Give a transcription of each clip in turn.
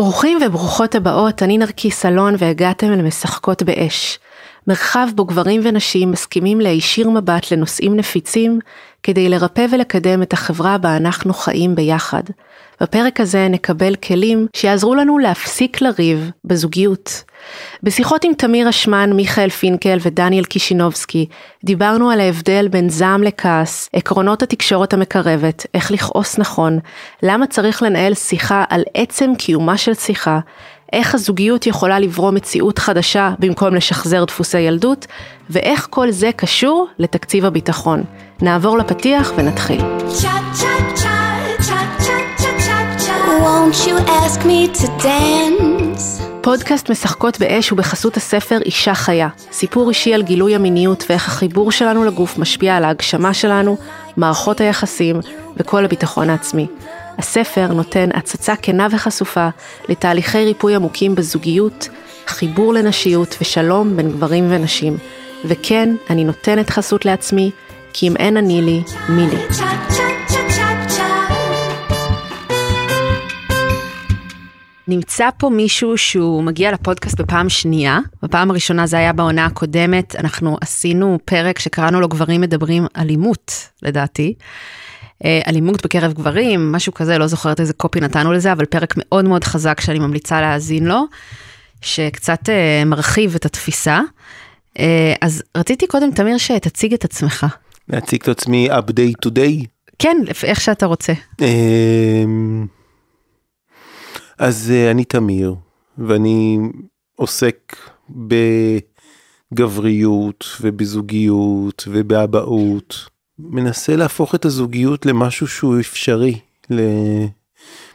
ברוכים וברוכות הבאות, אני נרקיס אלון והגעתם אל משחקות באש. מרחב בו גברים ונשים מסכימים להישיר מבט לנושאים נפיצים כדי לרפא ולקדם את החברה בה אנחנו חיים ביחד. בפרק הזה נקבל כלים שיעזרו לנו להפסיק לריב בזוגיות. בשיחות עם תמיר אשמן, מיכאל פינקל ודניאל קישינובסקי, דיברנו על ההבדל בין זעם לכעס, עקרונות התקשורת המקרבת, איך לכעוס נכון, למה צריך לנהל שיחה על עצם קיומה של שיחה, איך הזוגיות יכולה לברוא מציאות חדשה במקום לשחזר דפוסי ילדות, ואיך כל זה קשור לתקציב הביטחון. נעבור לפתיח ונתחיל. פודקאסט משחקות באש הוא בחסות הספר אישה חיה, סיפור אישי על גילוי המיניות ואיך החיבור שלנו לגוף משפיע על ההגשמה שלנו, מערכות היחסים וכל הביטחון העצמי. הספר נותן הצצה כנה וחשופה לתהליכי ריפוי עמוקים בזוגיות, חיבור לנשיות ושלום בין גברים ונשים. וכן, אני נותנת חסות לעצמי, כי אם אין אני לי, מי לי. נמצא פה מישהו שהוא מגיע לפודקאסט בפעם שנייה, בפעם הראשונה זה היה בעונה הקודמת, אנחנו עשינו פרק שקראנו לו גברים מדברים אלימות, לדעתי. אה, אלימות בקרב גברים, משהו כזה, לא זוכרת איזה קופי נתנו לזה, אבל פרק מאוד מאוד חזק שאני ממליצה להאזין לו, שקצת uh, מרחיב את התפיסה. Uh, אז רציתי קודם, תמיר, שתציג את עצמך. להציג את עצמי update today? כן, איך שאתה רוצה. אמ, אז אני תמיר, ואני עוסק בגבריות ובזוגיות ובאבהות. מנסה להפוך את הזוגיות למשהו שהוא אפשרי,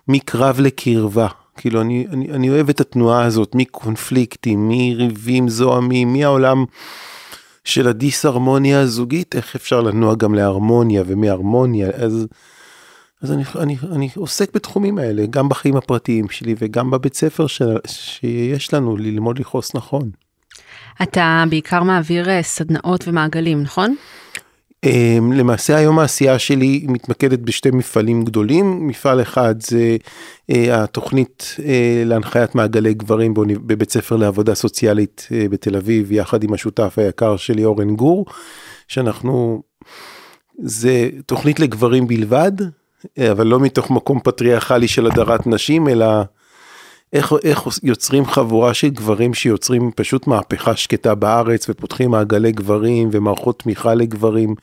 מקרב לקרבה. כאילו אני, אני, אני אוהב את התנועה הזאת מקונפליקטים, מריבים זועמים, מהעולם של הדיסהרמוניה הזוגית, איך אפשר לנוע גם להרמוניה ומהרמוניה, אז, אז אני, אני, אני עוסק בתחומים האלה, גם בחיים הפרטיים שלי וגם בבית ספר ש, שיש לנו ללמוד לכעוס נכון. אתה בעיקר מעביר אה, סדנאות ומעגלים, נכון? אמ, למעשה היום העשייה שלי מתמקדת בשתי מפעלים גדולים, מפעל אחד זה אה, התוכנית אה, להנחיית מעגלי גברים בבית ספר לעבודה סוציאלית אה, בתל אביב, יחד עם השותף היקר שלי אורן גור, שאנחנו, זה תוכנית לגברים בלבד, אבל לא מתוך מקום פטריארכלי של הדרת נשים, אלא איך, איך יוצרים חבורה של גברים שיוצרים פשוט מהפכה שקטה בארץ ופותחים מעגלי גברים ומערכות תמיכה לגברים.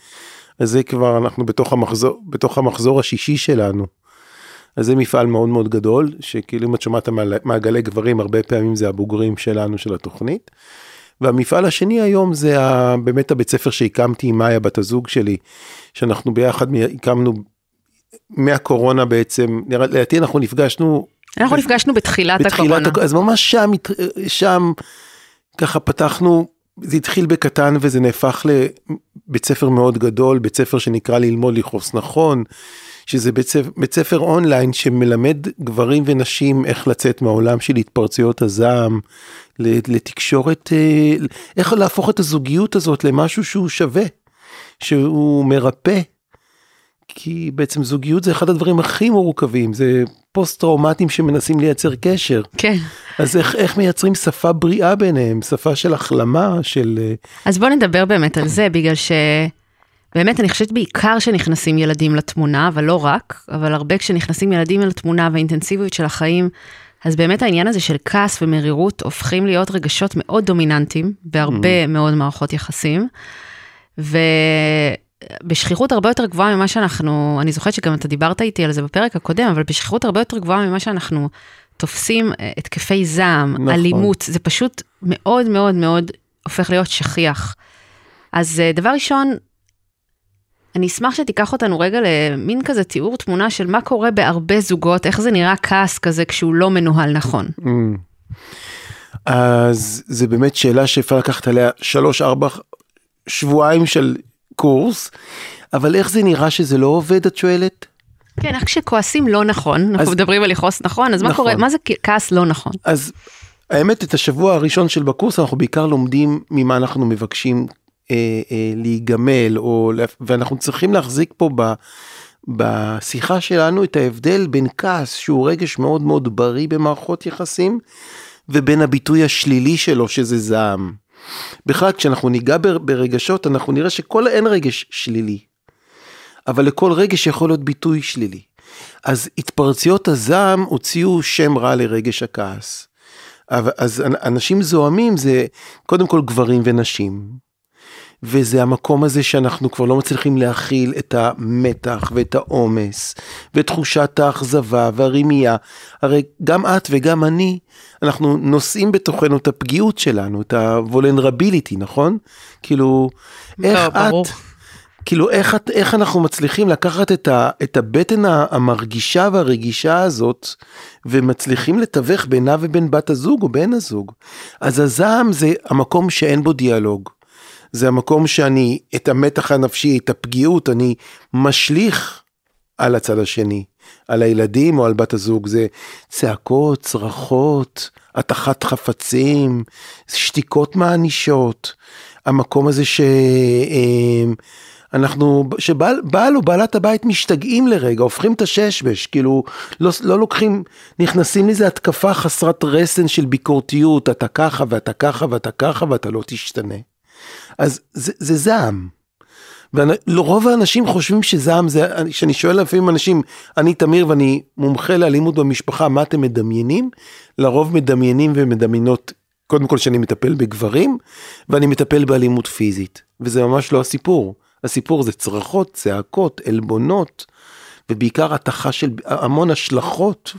אז זה כבר אנחנו בתוך המחזור, בתוך המחזור השישי שלנו. אז זה מפעל מאוד מאוד גדול, שכאילו אם את שומעת מעגלי גברים, הרבה פעמים זה הבוגרים שלנו של התוכנית. והמפעל השני היום זה ה, באמת הבית ספר שהקמתי עם מאיה בת הזוג שלי, שאנחנו ביחד הקמנו מהקורונה בעצם, לדעתי אנחנו נפגשנו אנחנו נפגשנו בתחילת, בתחילת הקורונה. אז ממש שם, שם ככה פתחנו, זה התחיל בקטן וזה נהפך לבית ספר מאוד גדול, בית ספר שנקרא ללמוד לכעוס נכון, שזה בית ספר, בית ספר אונליין שמלמד גברים ונשים איך לצאת מהעולם של התפרצויות הזעם, לתקשורת, אה, איך להפוך את הזוגיות הזאת למשהו שהוא שווה, שהוא מרפא. כי בעצם זוגיות זה אחד הדברים הכי מורכבים, זה פוסט טראומטיים שמנסים לייצר קשר. כן. אז איך, איך מייצרים שפה בריאה ביניהם, שפה של החלמה, של... אה, אז בוא נדבר באמת על זה, בגלל ש... באמת, אני חושבת בעיקר שנכנסים ילדים לתמונה, אבל לא רק, אבל הרבה כשנכנסים ילדים לתמונה והאינטנסיביות של החיים, אז באמת העניין הזה של כעס ומרירות הופכים להיות רגשות מאוד דומיננטיים בהרבה mm. מאוד מערכות יחסים. ו... בשכיחות הרבה יותר גבוהה ממה שאנחנו, אני זוכרת שגם אתה דיברת איתי על זה בפרק הקודם, אבל בשכיחות הרבה יותר גבוהה ממה שאנחנו תופסים אה, התקפי זעם, נכון. אלימות, זה פשוט מאוד מאוד מאוד הופך להיות שכיח. אז אה, דבר ראשון, אני אשמח שתיקח אותנו רגע למין כזה תיאור תמונה של מה קורה בהרבה זוגות, איך זה נראה כעס כזה כשהוא לא מנוהל נכון. Mm. אז זה באמת שאלה שאפשר לקחת עליה שלוש ארבע שבועיים של קורס, אבל איך זה נראה שזה לא עובד, את שואלת? כן, איך כשכועסים לא נכון, אז, אנחנו מדברים על לכעוס נכון, אז נכון. מה קורה, מה זה כעס לא נכון? אז האמת, את השבוע הראשון של בקורס אנחנו בעיקר לומדים ממה אנחנו מבקשים אה, אה, להיגמל, או, ואנחנו צריכים להחזיק פה ב... בשיחה שלנו את ההבדל בין כעס, שהוא רגש מאוד מאוד בריא במערכות יחסים, ובין הביטוי השלילי שלו, שזה זעם. בכלל, כשאנחנו ניגע ברגשות, אנחנו נראה שכל אין רגש שלילי. אבל לכל רגש יכול להיות ביטוי שלילי. אז התפרצויות הזעם הוציאו שם רע לרגש הכעס. אז אנשים זועמים זה קודם כל גברים ונשים. וזה המקום הזה שאנחנו כבר לא מצליחים להכיל את המתח ואת העומס ואת תחושת האכזבה והרמייה. הרי גם את וגם אני, אנחנו נושאים בתוכנו את הפגיעות שלנו, את הוולנרביליטי, נכון? כאילו, לא, איך את... ברור. כאילו איך, איך אנחנו מצליחים לקחת את, ה, את הבטן המרגישה והרגישה הזאת ומצליחים לתווך בינה ובין בת הזוג או בן הזוג. אז הזעם זה המקום שאין בו דיאלוג. זה המקום שאני, את המתח הנפשי, את הפגיעות, אני משליך על הצד השני, על הילדים או על בת הזוג. זה צעקות, צרחות, הטחת חפצים, שתיקות מענישות. המקום הזה ש... אה, אנחנו, שבעל או בעלת הבית משתגעים לרגע, הופכים את הששבש, כאילו לא, לא לוקחים, נכנסים לזה התקפה חסרת רסן של ביקורתיות, אתה ככה ואתה ככה ואתה ככה ואתה לא תשתנה. אז זה, זה זעם. ורוב האנשים חושבים שזעם זה, כשאני שואל לפעמים אנשים, אני תמיר ואני מומחה לאלימות במשפחה, מה אתם מדמיינים? לרוב מדמיינים ומדמיינות, קודם כל שאני מטפל בגברים, ואני מטפל באלימות פיזית, וזה ממש לא הסיפור. הסיפור זה צרחות, צעקות, עלבונות, ובעיקר התחה של המון השלכות.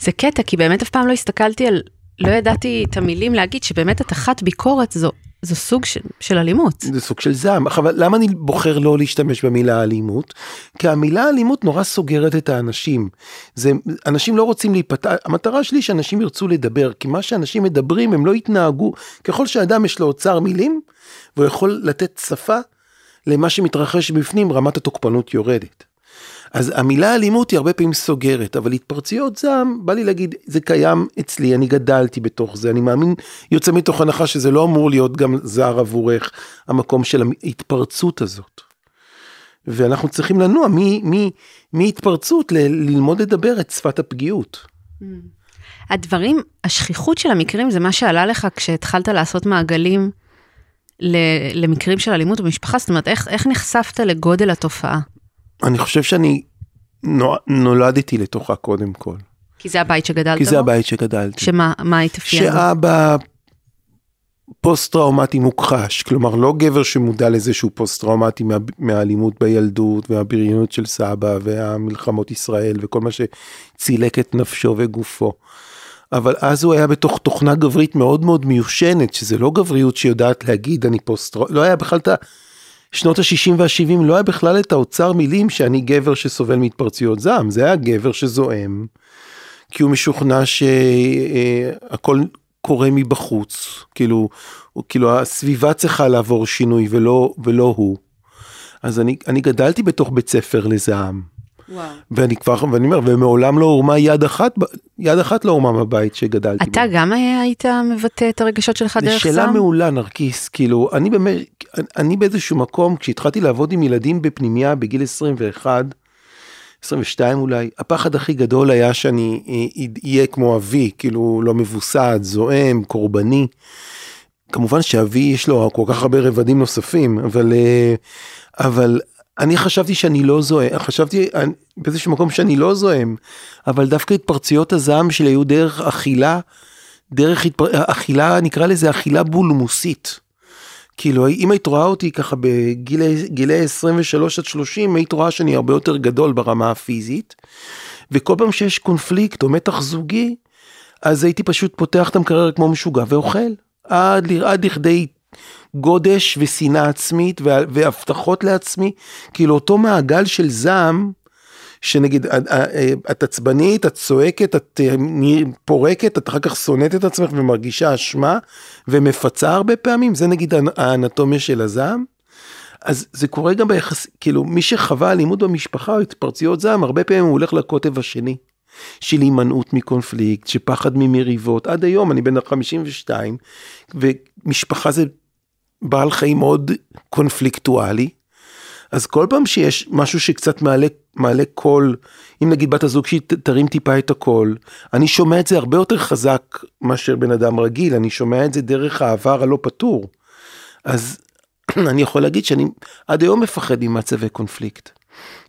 זה קטע, כי באמת אף פעם לא הסתכלתי על, לא ידעתי את המילים להגיד שבאמת התחת ביקורת זו, זו סוג של, של אלימות. זה סוג של זעם. אבל למה אני בוחר לא להשתמש במילה אלימות? כי המילה אלימות נורא סוגרת את האנשים. זה, אנשים לא רוצים להיפתח, המטרה שלי שאנשים ירצו לדבר, כי מה שאנשים מדברים הם לא יתנהגו, ככל שאדם יש לו אוצר מילים, והוא יכול לתת שפה, למה שמתרחש בפנים רמת התוקפנות יורדת. אז המילה אלימות היא הרבה פעמים סוגרת, אבל התפרצויות זעם, בא לי להגיד, זה קיים אצלי, אני גדלתי בתוך זה, אני מאמין, יוצא מתוך הנחה שזה לא אמור להיות גם זר עבורך, המקום של ההתפרצות הזאת. ואנחנו צריכים לנוע מהתפרצות ללמוד לדבר את שפת הפגיעות. Mm. הדברים, השכיחות של המקרים זה מה שעלה לך כשהתחלת לעשות מעגלים למקרים של אלימות במשפחה? זאת אומרת, איך, איך נחשפת לגודל התופעה? אני חושב שאני נולדתי לתוכה קודם כל. כי זה הבית שגדלת כי זה הבית שגדלתי. שמה, מה התאפיין? שאבא פוסט טראומטי מוכחש, כלומר לא גבר שמודע לזה שהוא פוסט טראומטי מה, מהאלימות בילדות והבריונות של סבא והמלחמות ישראל וכל מה שצילק את נפשו וגופו. אבל אז הוא היה בתוך תוכנה גברית מאוד מאוד מיושנת, שזה לא גבריות שיודעת להגיד אני פוסט, לא היה בכלל את ה... שנות ה-60 וה-70 לא היה בכלל את האוצר מילים שאני גבר שסובל מהתפרצויות זעם, זה היה גבר שזועם, כי הוא משוכנע שהכל קורה מבחוץ, כאילו, כאילו הסביבה צריכה לעבור שינוי ולא, ולא הוא. אז אני, אני גדלתי בתוך בית ספר לזעם. ואני כבר, ואני אומר, ומעולם לא הורמה יד אחת, יד אחת לא הורמה בבית שגדלתי אתה בו. גם היית מבטא את הרגשות שלך דרך זעם? זו שאלה מעולה, נרקיס, כאילו, אני באמת, אני באיזשהו מקום, כשהתחלתי לעבוד עם ילדים בפנימייה בגיל 21, 22 אולי, הפחד הכי גדול היה שאני אהיה כמו אבי, כאילו לא מבוסד, זועם, קורבני. כמובן שאבי יש לו כל כך הרבה רבדים נוספים, אבל, אה, אבל אני חשבתי שאני לא זוהם, חשבתי באיזשהו מקום שאני לא זוהם, אבל דווקא התפרצויות הזעם שלי היו דרך אכילה, דרך התפר... אכילה, נקרא לזה אכילה בולמוסית. כאילו, אם היית רואה אותי ככה בגילי 23 עד 30, היית רואה שאני הרבה יותר גדול ברמה הפיזית, וכל פעם שיש קונפליקט או מתח זוגי, אז הייתי פשוט פותח את המקרר כמו משוגע ואוכל, עד, עד לכדי גודש ושנאה עצמית והבטחות לעצמי, כאילו אותו מעגל של זעם, שנגיד את עצבנית, את צועקת, את אה, פורקת, את אחר כך שונאת את עצמך ומרגישה אשמה ומפצה הרבה פעמים, זה נגיד האנטומיה של הזעם. אז זה קורה גם ביחס, כאילו מי שחווה אלימות במשפחה או התפרצויות זעם, הרבה פעמים הוא הולך לקוטב השני. של הימנעות מקונפליקט, שפחד ממריבות, עד היום אני בן 52, ומשפחה זה בעל חיים מאוד קונפליקטואלי, אז כל פעם שיש משהו שקצת מעלה, מעלה קול, אם נגיד בת הזוג שלי תרים טיפה את הקול, אני שומע את זה הרבה יותר חזק מאשר בן אדם רגיל, אני שומע את זה דרך העבר הלא פתור. אז אני יכול להגיד שאני עד היום מפחד ממצבי קונפליקט.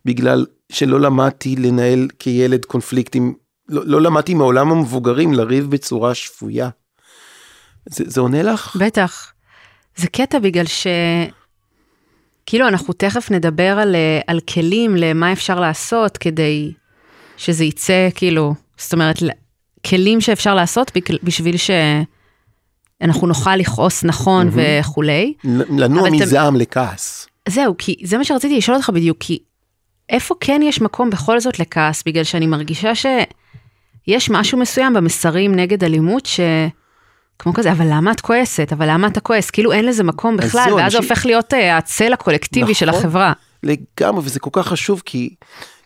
בגלל שלא למדתי לנהל כילד קונפליקטים, לא, לא למדתי מעולם המבוגרים לריב בצורה שפויה. זה, זה עונה לך? בטח. זה קטע בגלל ש... כאילו אנחנו תכף נדבר על, על כלים למה אפשר לעשות כדי שזה יצא כאילו, זאת אומרת, כלים שאפשר לעשות בשביל שאנחנו נוכל לכעוס נכון mm-hmm. וכולי. לנוע מזעם אתם... לכעס. זהו, כי זה מה שרציתי לשאול אותך בדיוק, כי איפה כן יש מקום בכל זאת לכעס, בגלל שאני מרגישה שיש משהו מסוים במסרים נגד אלימות ש... כמו כזה, אבל למה את כועסת? אבל למה אתה כועס? כאילו אין לזה מקום בכלל, ואז אנשים... זה הופך להיות uh, הצל הקולקטיבי נכון, של החברה. לגמרי, וזה כל כך חשוב, כי,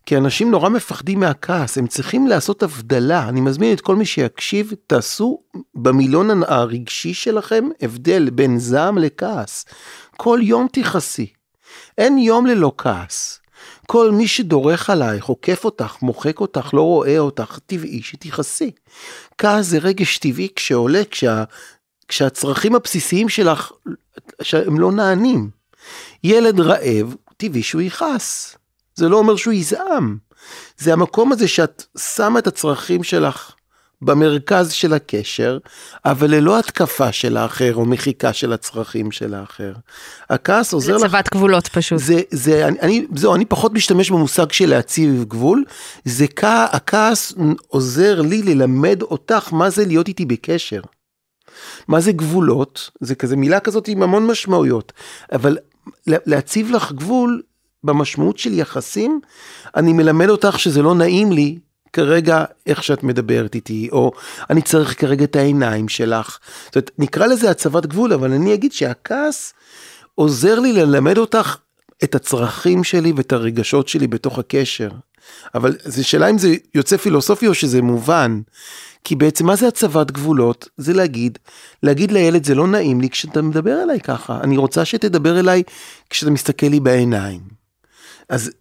כי אנשים נורא מפחדים מהכעס, הם צריכים לעשות הבדלה. אני מזמין את כל מי שיקשיב, תעשו במילון הרגשי שלכם הבדל בין זעם לכעס. כל יום תכעסי. אין יום ללא כעס. כל מי שדורך עלייך, עוקף אותך, מוחק אותך, לא רואה אותך, טבעי שתכעסי. כעס זה רגש טבעי כשעולה, כשה, כשהצרכים הבסיסיים שלך, הם לא נענים. ילד רעב, טבעי שהוא יכעס. זה לא אומר שהוא יזעם. זה המקום הזה שאת שמה את הצרכים שלך במרכז של הקשר, אבל ללא התקפה של האחר או מחיקה של הצרכים של האחר. הכעס עוזר לך... לצבת גבולות פשוט. זה, זה, אני, אני, זהו, אני פחות משתמש במושג של להציב גבול, זה הכעס עוזר לי ללמד אותך מה זה להיות איתי בקשר. מה זה גבולות? זה כזה מילה כזאת עם המון משמעויות, אבל להציב לך גבול במשמעות של יחסים, אני מלמד אותך שזה לא נעים לי כרגע איך שאת מדברת איתי, או אני צריך כרגע את העיניים שלך. זאת אומרת, נקרא לזה הצבת גבול, אבל אני אגיד שהכעס עוזר לי ללמד אותך את הצרכים שלי ואת הרגשות שלי בתוך הקשר. אבל זו שאלה אם זה יוצא פילוסופי או שזה מובן. כי בעצם מה זה הצבת גבולות? זה להגיד, להגיד לילד זה לא נעים לי כשאתה מדבר אליי ככה, אני רוצה שתדבר אליי כשאתה מסתכל לי בעיניים. אז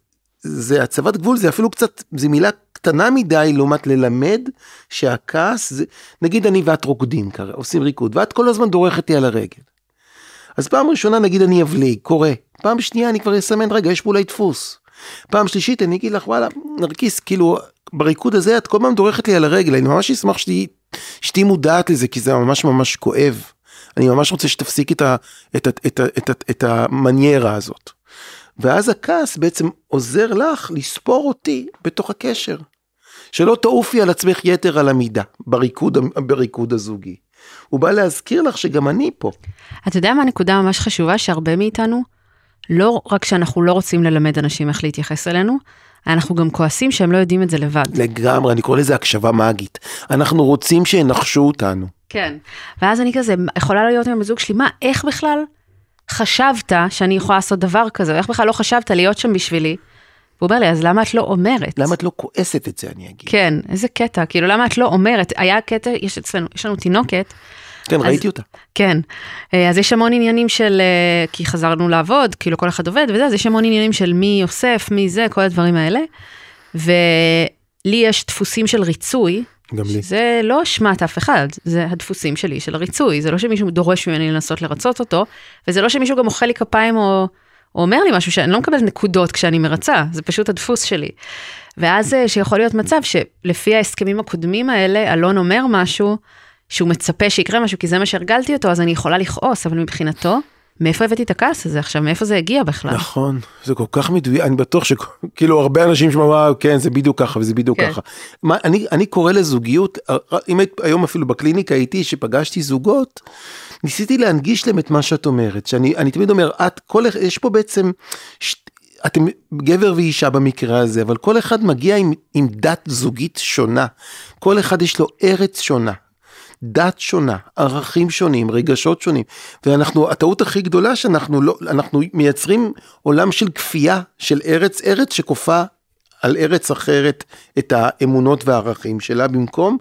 זה הצבת גבול, זה אפילו קצת, זו מילה קטנה מדי לעומת ללמד שהכעס, זה, נגיד אני ואת רוקדים, עושים ריקוד, ואת כל הזמן דורכת לי על הרגל. אז פעם ראשונה נגיד אני אבליג, קורה. פעם שנייה אני כבר אסמן, רגע, יש פה אולי דפוס. פעם שלישית אני אגיד לך, וואלה, נרקיס, כאילו, בריקוד הזה את כל הזמן דורכת לי על הרגל, אני ממש אשמח שתהיי שתי מודעת לזה, כי זה ממש ממש כואב. אני ממש רוצה שתפסיק את, ה, את, ה, את, ה, את, את המניירה הזאת. ואז הכעס בעצם עוזר לך לספור אותי בתוך הקשר. שלא תעופי על עצמך יתר על המידה בריקוד, בריקוד הזוגי. הוא בא להזכיר לך שגם אני פה. אתה יודע מה הנקודה ממש חשובה שהרבה מאיתנו, לא רק שאנחנו לא רוצים ללמד אנשים איך להתייחס אלינו, אנחנו גם כועסים שהם לא יודעים את זה לבד. לגמרי, אני קורא לזה הקשבה מאגית. אנחנו רוצים שינחשו אותנו. כן, ואז אני כזה, יכולה להיות עם הזוג שלי, מה, איך בכלל חשבת שאני יכולה לעשות דבר כזה, איך בכלל לא חשבת להיות שם בשבילי? והוא אומר לי, אז למה את לא אומרת? למה את לא כועסת את זה, אני אגיד. כן, איזה קטע, כאילו, למה את לא אומרת? היה קטע, יש אצלנו, יש לנו תינוקת. כן, אז, ראיתי אותה. כן, אה, אז יש המון עניינים של, אה, כי חזרנו לעבוד, כאילו כל אחד עובד וזה, אז יש המון עניינים של מי אוסף, מי זה, כל הדברים האלה. ולי יש דפוסים של ריצוי. גם לי. זה לא אשמת אף אחד, זה הדפוסים שלי של הריצוי, זה לא שמישהו דורש ממני לנסות לרצות אותו, וזה לא שמישהו גם מוחא לי כפיים או... הוא אומר לי משהו שאני לא מקבלת נקודות כשאני מרצה, זה פשוט הדפוס שלי. ואז אה, שיכול להיות מצב שלפי ההסכמים הקודמים האלה, אלון אומר משהו, שהוא מצפה שיקרה משהו, כי זה מה שהרגלתי אותו, אז אני יכולה לכעוס, אבל מבחינתו, מאיפה הבאתי את הכעס הזה עכשיו, מאיפה זה הגיע בכלל? נכון, זה כל כך מדויק, אני בטוח שכאילו הרבה אנשים שאומרים, כן, זה בדיוק ככה וזה בדיוק כן. ככה. מה, אני, אני קורא לזוגיות, אם היית היום אפילו בקליניקה איתי, שפגשתי זוגות, ניסיתי להנגיש להם את מה שאת אומרת, שאני תמיד אומר, את, כל, יש פה בעצם, ש, אתם גבר ואישה במקרה הזה, אבל כל אחד מגיע עם, עם דת זוגית שונה, כל אחד יש לו ארץ שונה. דת שונה, ערכים שונים, רגשות שונים. ואנחנו, הטעות הכי גדולה שאנחנו לא, אנחנו מייצרים עולם של כפייה, של ארץ, ארץ שכופה על ארץ אחרת את האמונות והערכים שלה, במקום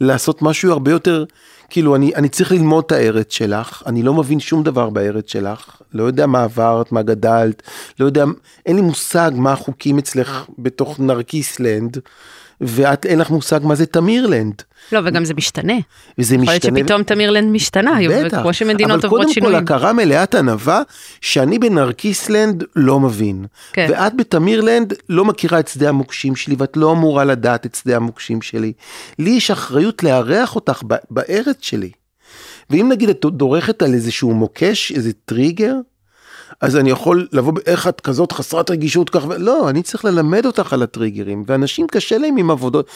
לעשות משהו הרבה יותר, כאילו אני, אני צריך ללמוד את הארץ שלך, אני לא מבין שום דבר בארץ שלך, לא יודע מה עברת, מה גדלת, לא יודע, אין לי מושג מה החוקים אצלך בתוך נרקיסלנד. ואת אין לך מושג מה זה תמירלנד. לא, וגם זה משתנה. וזה משתנה. יכול להיות שפתאום תמירלנד משתנה, בטח, כמו שמדינות עוברות שינויים. אבל קודם כל הכרה מלאת ענווה, שאני בנרקיסלנד לא מבין. כן. ואת בתמירלנד לא מכירה את שדה המוקשים שלי, ואת לא אמורה לדעת את שדה המוקשים שלי. לי יש אחריות לארח אותך בארץ שלי. ואם נגיד את דורכת על איזשהו מוקש, איזה טריגר, אז אני יכול לבוא, איך את כזאת חסרת רגישות כך, ו... לא, אני צריך ללמד אותך על הטריגרים, ואנשים קשה להם עם עבודות,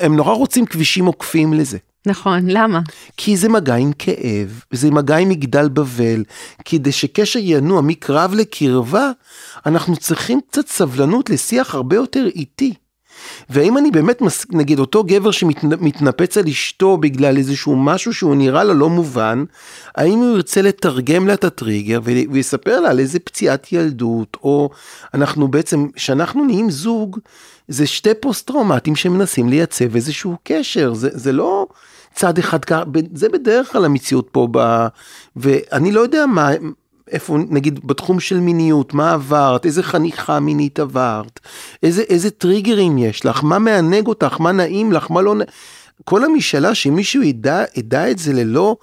הם נורא רוצים כבישים עוקפים לזה. נכון, למה? כי זה מגע עם כאב, זה מגע עם מגדל בבל, כדי שקשר ינוע מקרב לקרבה, אנחנו צריכים קצת סבלנות לשיח הרבה יותר איטי. והאם אני באמת, מס... נגיד אותו גבר שמתנפץ על אשתו בגלל איזשהו משהו שהוא נראה לה לא מובן, האם הוא ירצה לתרגם לה את הטריגר ויספר לה על איזה פציעת ילדות, או אנחנו בעצם, כשאנחנו נהיים זוג, זה שתי פוסט טראומטיים שמנסים לייצב איזשהו קשר, זה, זה לא צד אחד, זה בדרך כלל המציאות פה, ב... ואני לא יודע מה, איפה, נגיד, בתחום של מיניות, מה עברת, איזה חניכה מינית עברת, איזה, איזה טריגרים יש לך, מה מענג אותך, מה נעים לך, מה לא נעים. כל המשאלה שמישהו ידע, ידע את זה ללא,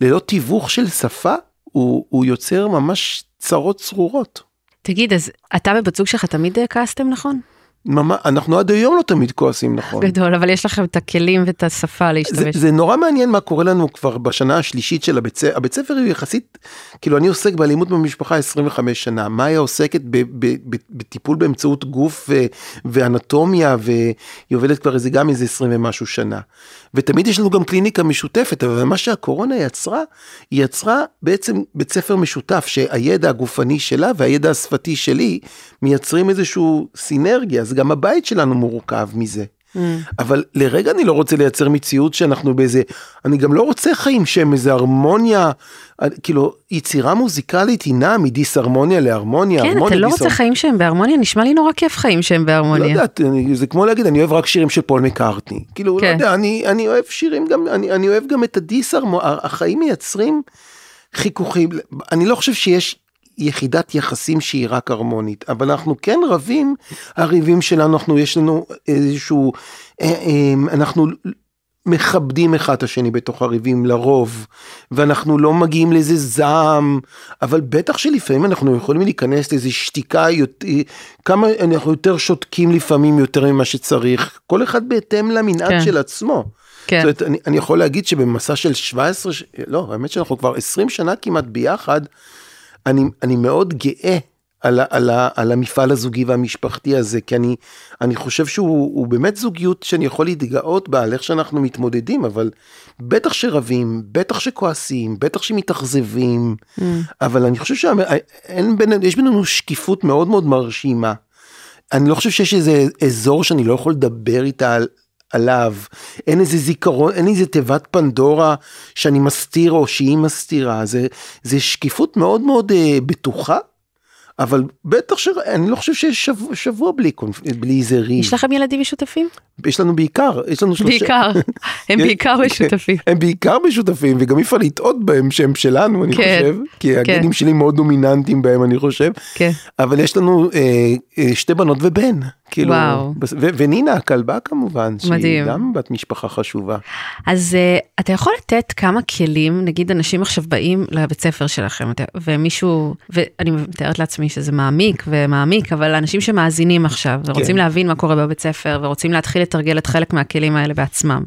ללא תיווך של שפה, הוא, הוא יוצר ממש צרות צרורות. תגיד, אז אתה ובת זוג שלך תמיד כעסתם נכון? ממש, אנחנו עד היום לא תמיד כועסים נכון. גדול, אבל יש לכם את הכלים ואת השפה להשתמש. זה, זה נורא מעניין מה קורה לנו כבר בשנה השלישית של הבית ספר. הבית ספר הוא יחסית, כאילו אני עוסק באלימות במשפחה 25 שנה, מאיה עוסקת ב, ב, ב, בטיפול באמצעות גוף ו, ואנטומיה, והיא עובדת כבר איזה גם איזה 20 ומשהו שנה. ותמיד יש לנו גם קליניקה משותפת, אבל מה שהקורונה יצרה, היא יצרה בעצם בית ספר משותף, שהידע הגופני שלה והידע השפתי שלי מייצרים איזשהו סינרגיה. אז גם הבית שלנו מורכב מזה. Mm. אבל לרגע אני לא רוצה לייצר מציאות שאנחנו באיזה, אני גם לא רוצה חיים שהם איזה הרמוניה, כאילו יצירה מוזיקלית היא נעה מדיסהרמוניה להרמוניה. כן, אתה לא רוצה חיים שהם בהרמוניה? נשמע לי נורא כיף חיים שהם בהרמוניה. לא יודעת, זה כמו להגיד, אני אוהב רק שירים של פול מקארטני. כאילו, לא כן. לא יודע, אני, אני אוהב שירים גם, אני, אני אוהב גם את הדיסהרמוניה, החיים מייצרים חיכוכים, אני לא חושב שיש יחידת יחסים שהיא רק הרמונית, אבל אנחנו כן רבים, הריבים שלנו, אנחנו, יש לנו איזשהו, אה, אה, אנחנו מכבדים אחד את השני בתוך הריבים לרוב, ואנחנו לא מגיעים לאיזה זעם, אבל בטח שלפעמים אנחנו יכולים להיכנס לאיזה שתיקה, יותר, כמה אנחנו יותר שותקים לפעמים יותר ממה שצריך, כל אחד בהתאם למנעד כן. של עצמו. כן. זאת אומרת, אני, אני יכול להגיד שבמסע של 17, לא, האמת שאנחנו כבר 20 שנה כמעט ביחד, אני, אני מאוד גאה על, על, על המפעל הזוגי והמשפחתי הזה, כי אני, אני חושב שהוא באמת זוגיות שאני יכול להתגאות בה על איך שאנחנו מתמודדים, אבל בטח שרבים, בטח שכועסים, בטח שמתאכזבים, mm. אבל אני חושב שיש בינינו שקיפות מאוד מאוד מרשימה. אני לא חושב שיש איזה אזור שאני לא יכול לדבר איתה על, עליו, אין איזה זיכרון, אין איזה תיבת פנדורה שאני מסתיר או שהיא מסתירה, זה, זה שקיפות מאוד מאוד uh, בטוחה. אבל בטח שאני לא חושב שיש שבוע, שבוע בלי, בלי איזה ריב. יש לכם ילדים משותפים? יש לנו בעיקר, יש לנו שלושה. בעיקר, הם בעיקר משותפים. הם בעיקר משותפים, וגם אי אפשר לטעות בהם שהם שלנו, אני כן, חושב. כי כן. הגנים שלי מאוד דומיננטיים בהם, אני חושב. כן. אבל יש לנו אה, אה, שתי בנות ובן. כאילו, וואו. ו- ונינה הכלבה כמובן, מדהים. שהיא גם בת משפחה חשובה. אז uh, אתה יכול לתת כמה כלים, נגיד אנשים עכשיו באים לבית ספר שלכם, ומישהו, ואני מתארת לעצמי שזה מעמיק ומעמיק, אבל אנשים שמאזינים עכשיו, ורוצים כן. להבין מה קורה בבית ספר, ורוצים להתחיל לתרגל את חלק מהכלים האלה בעצמם.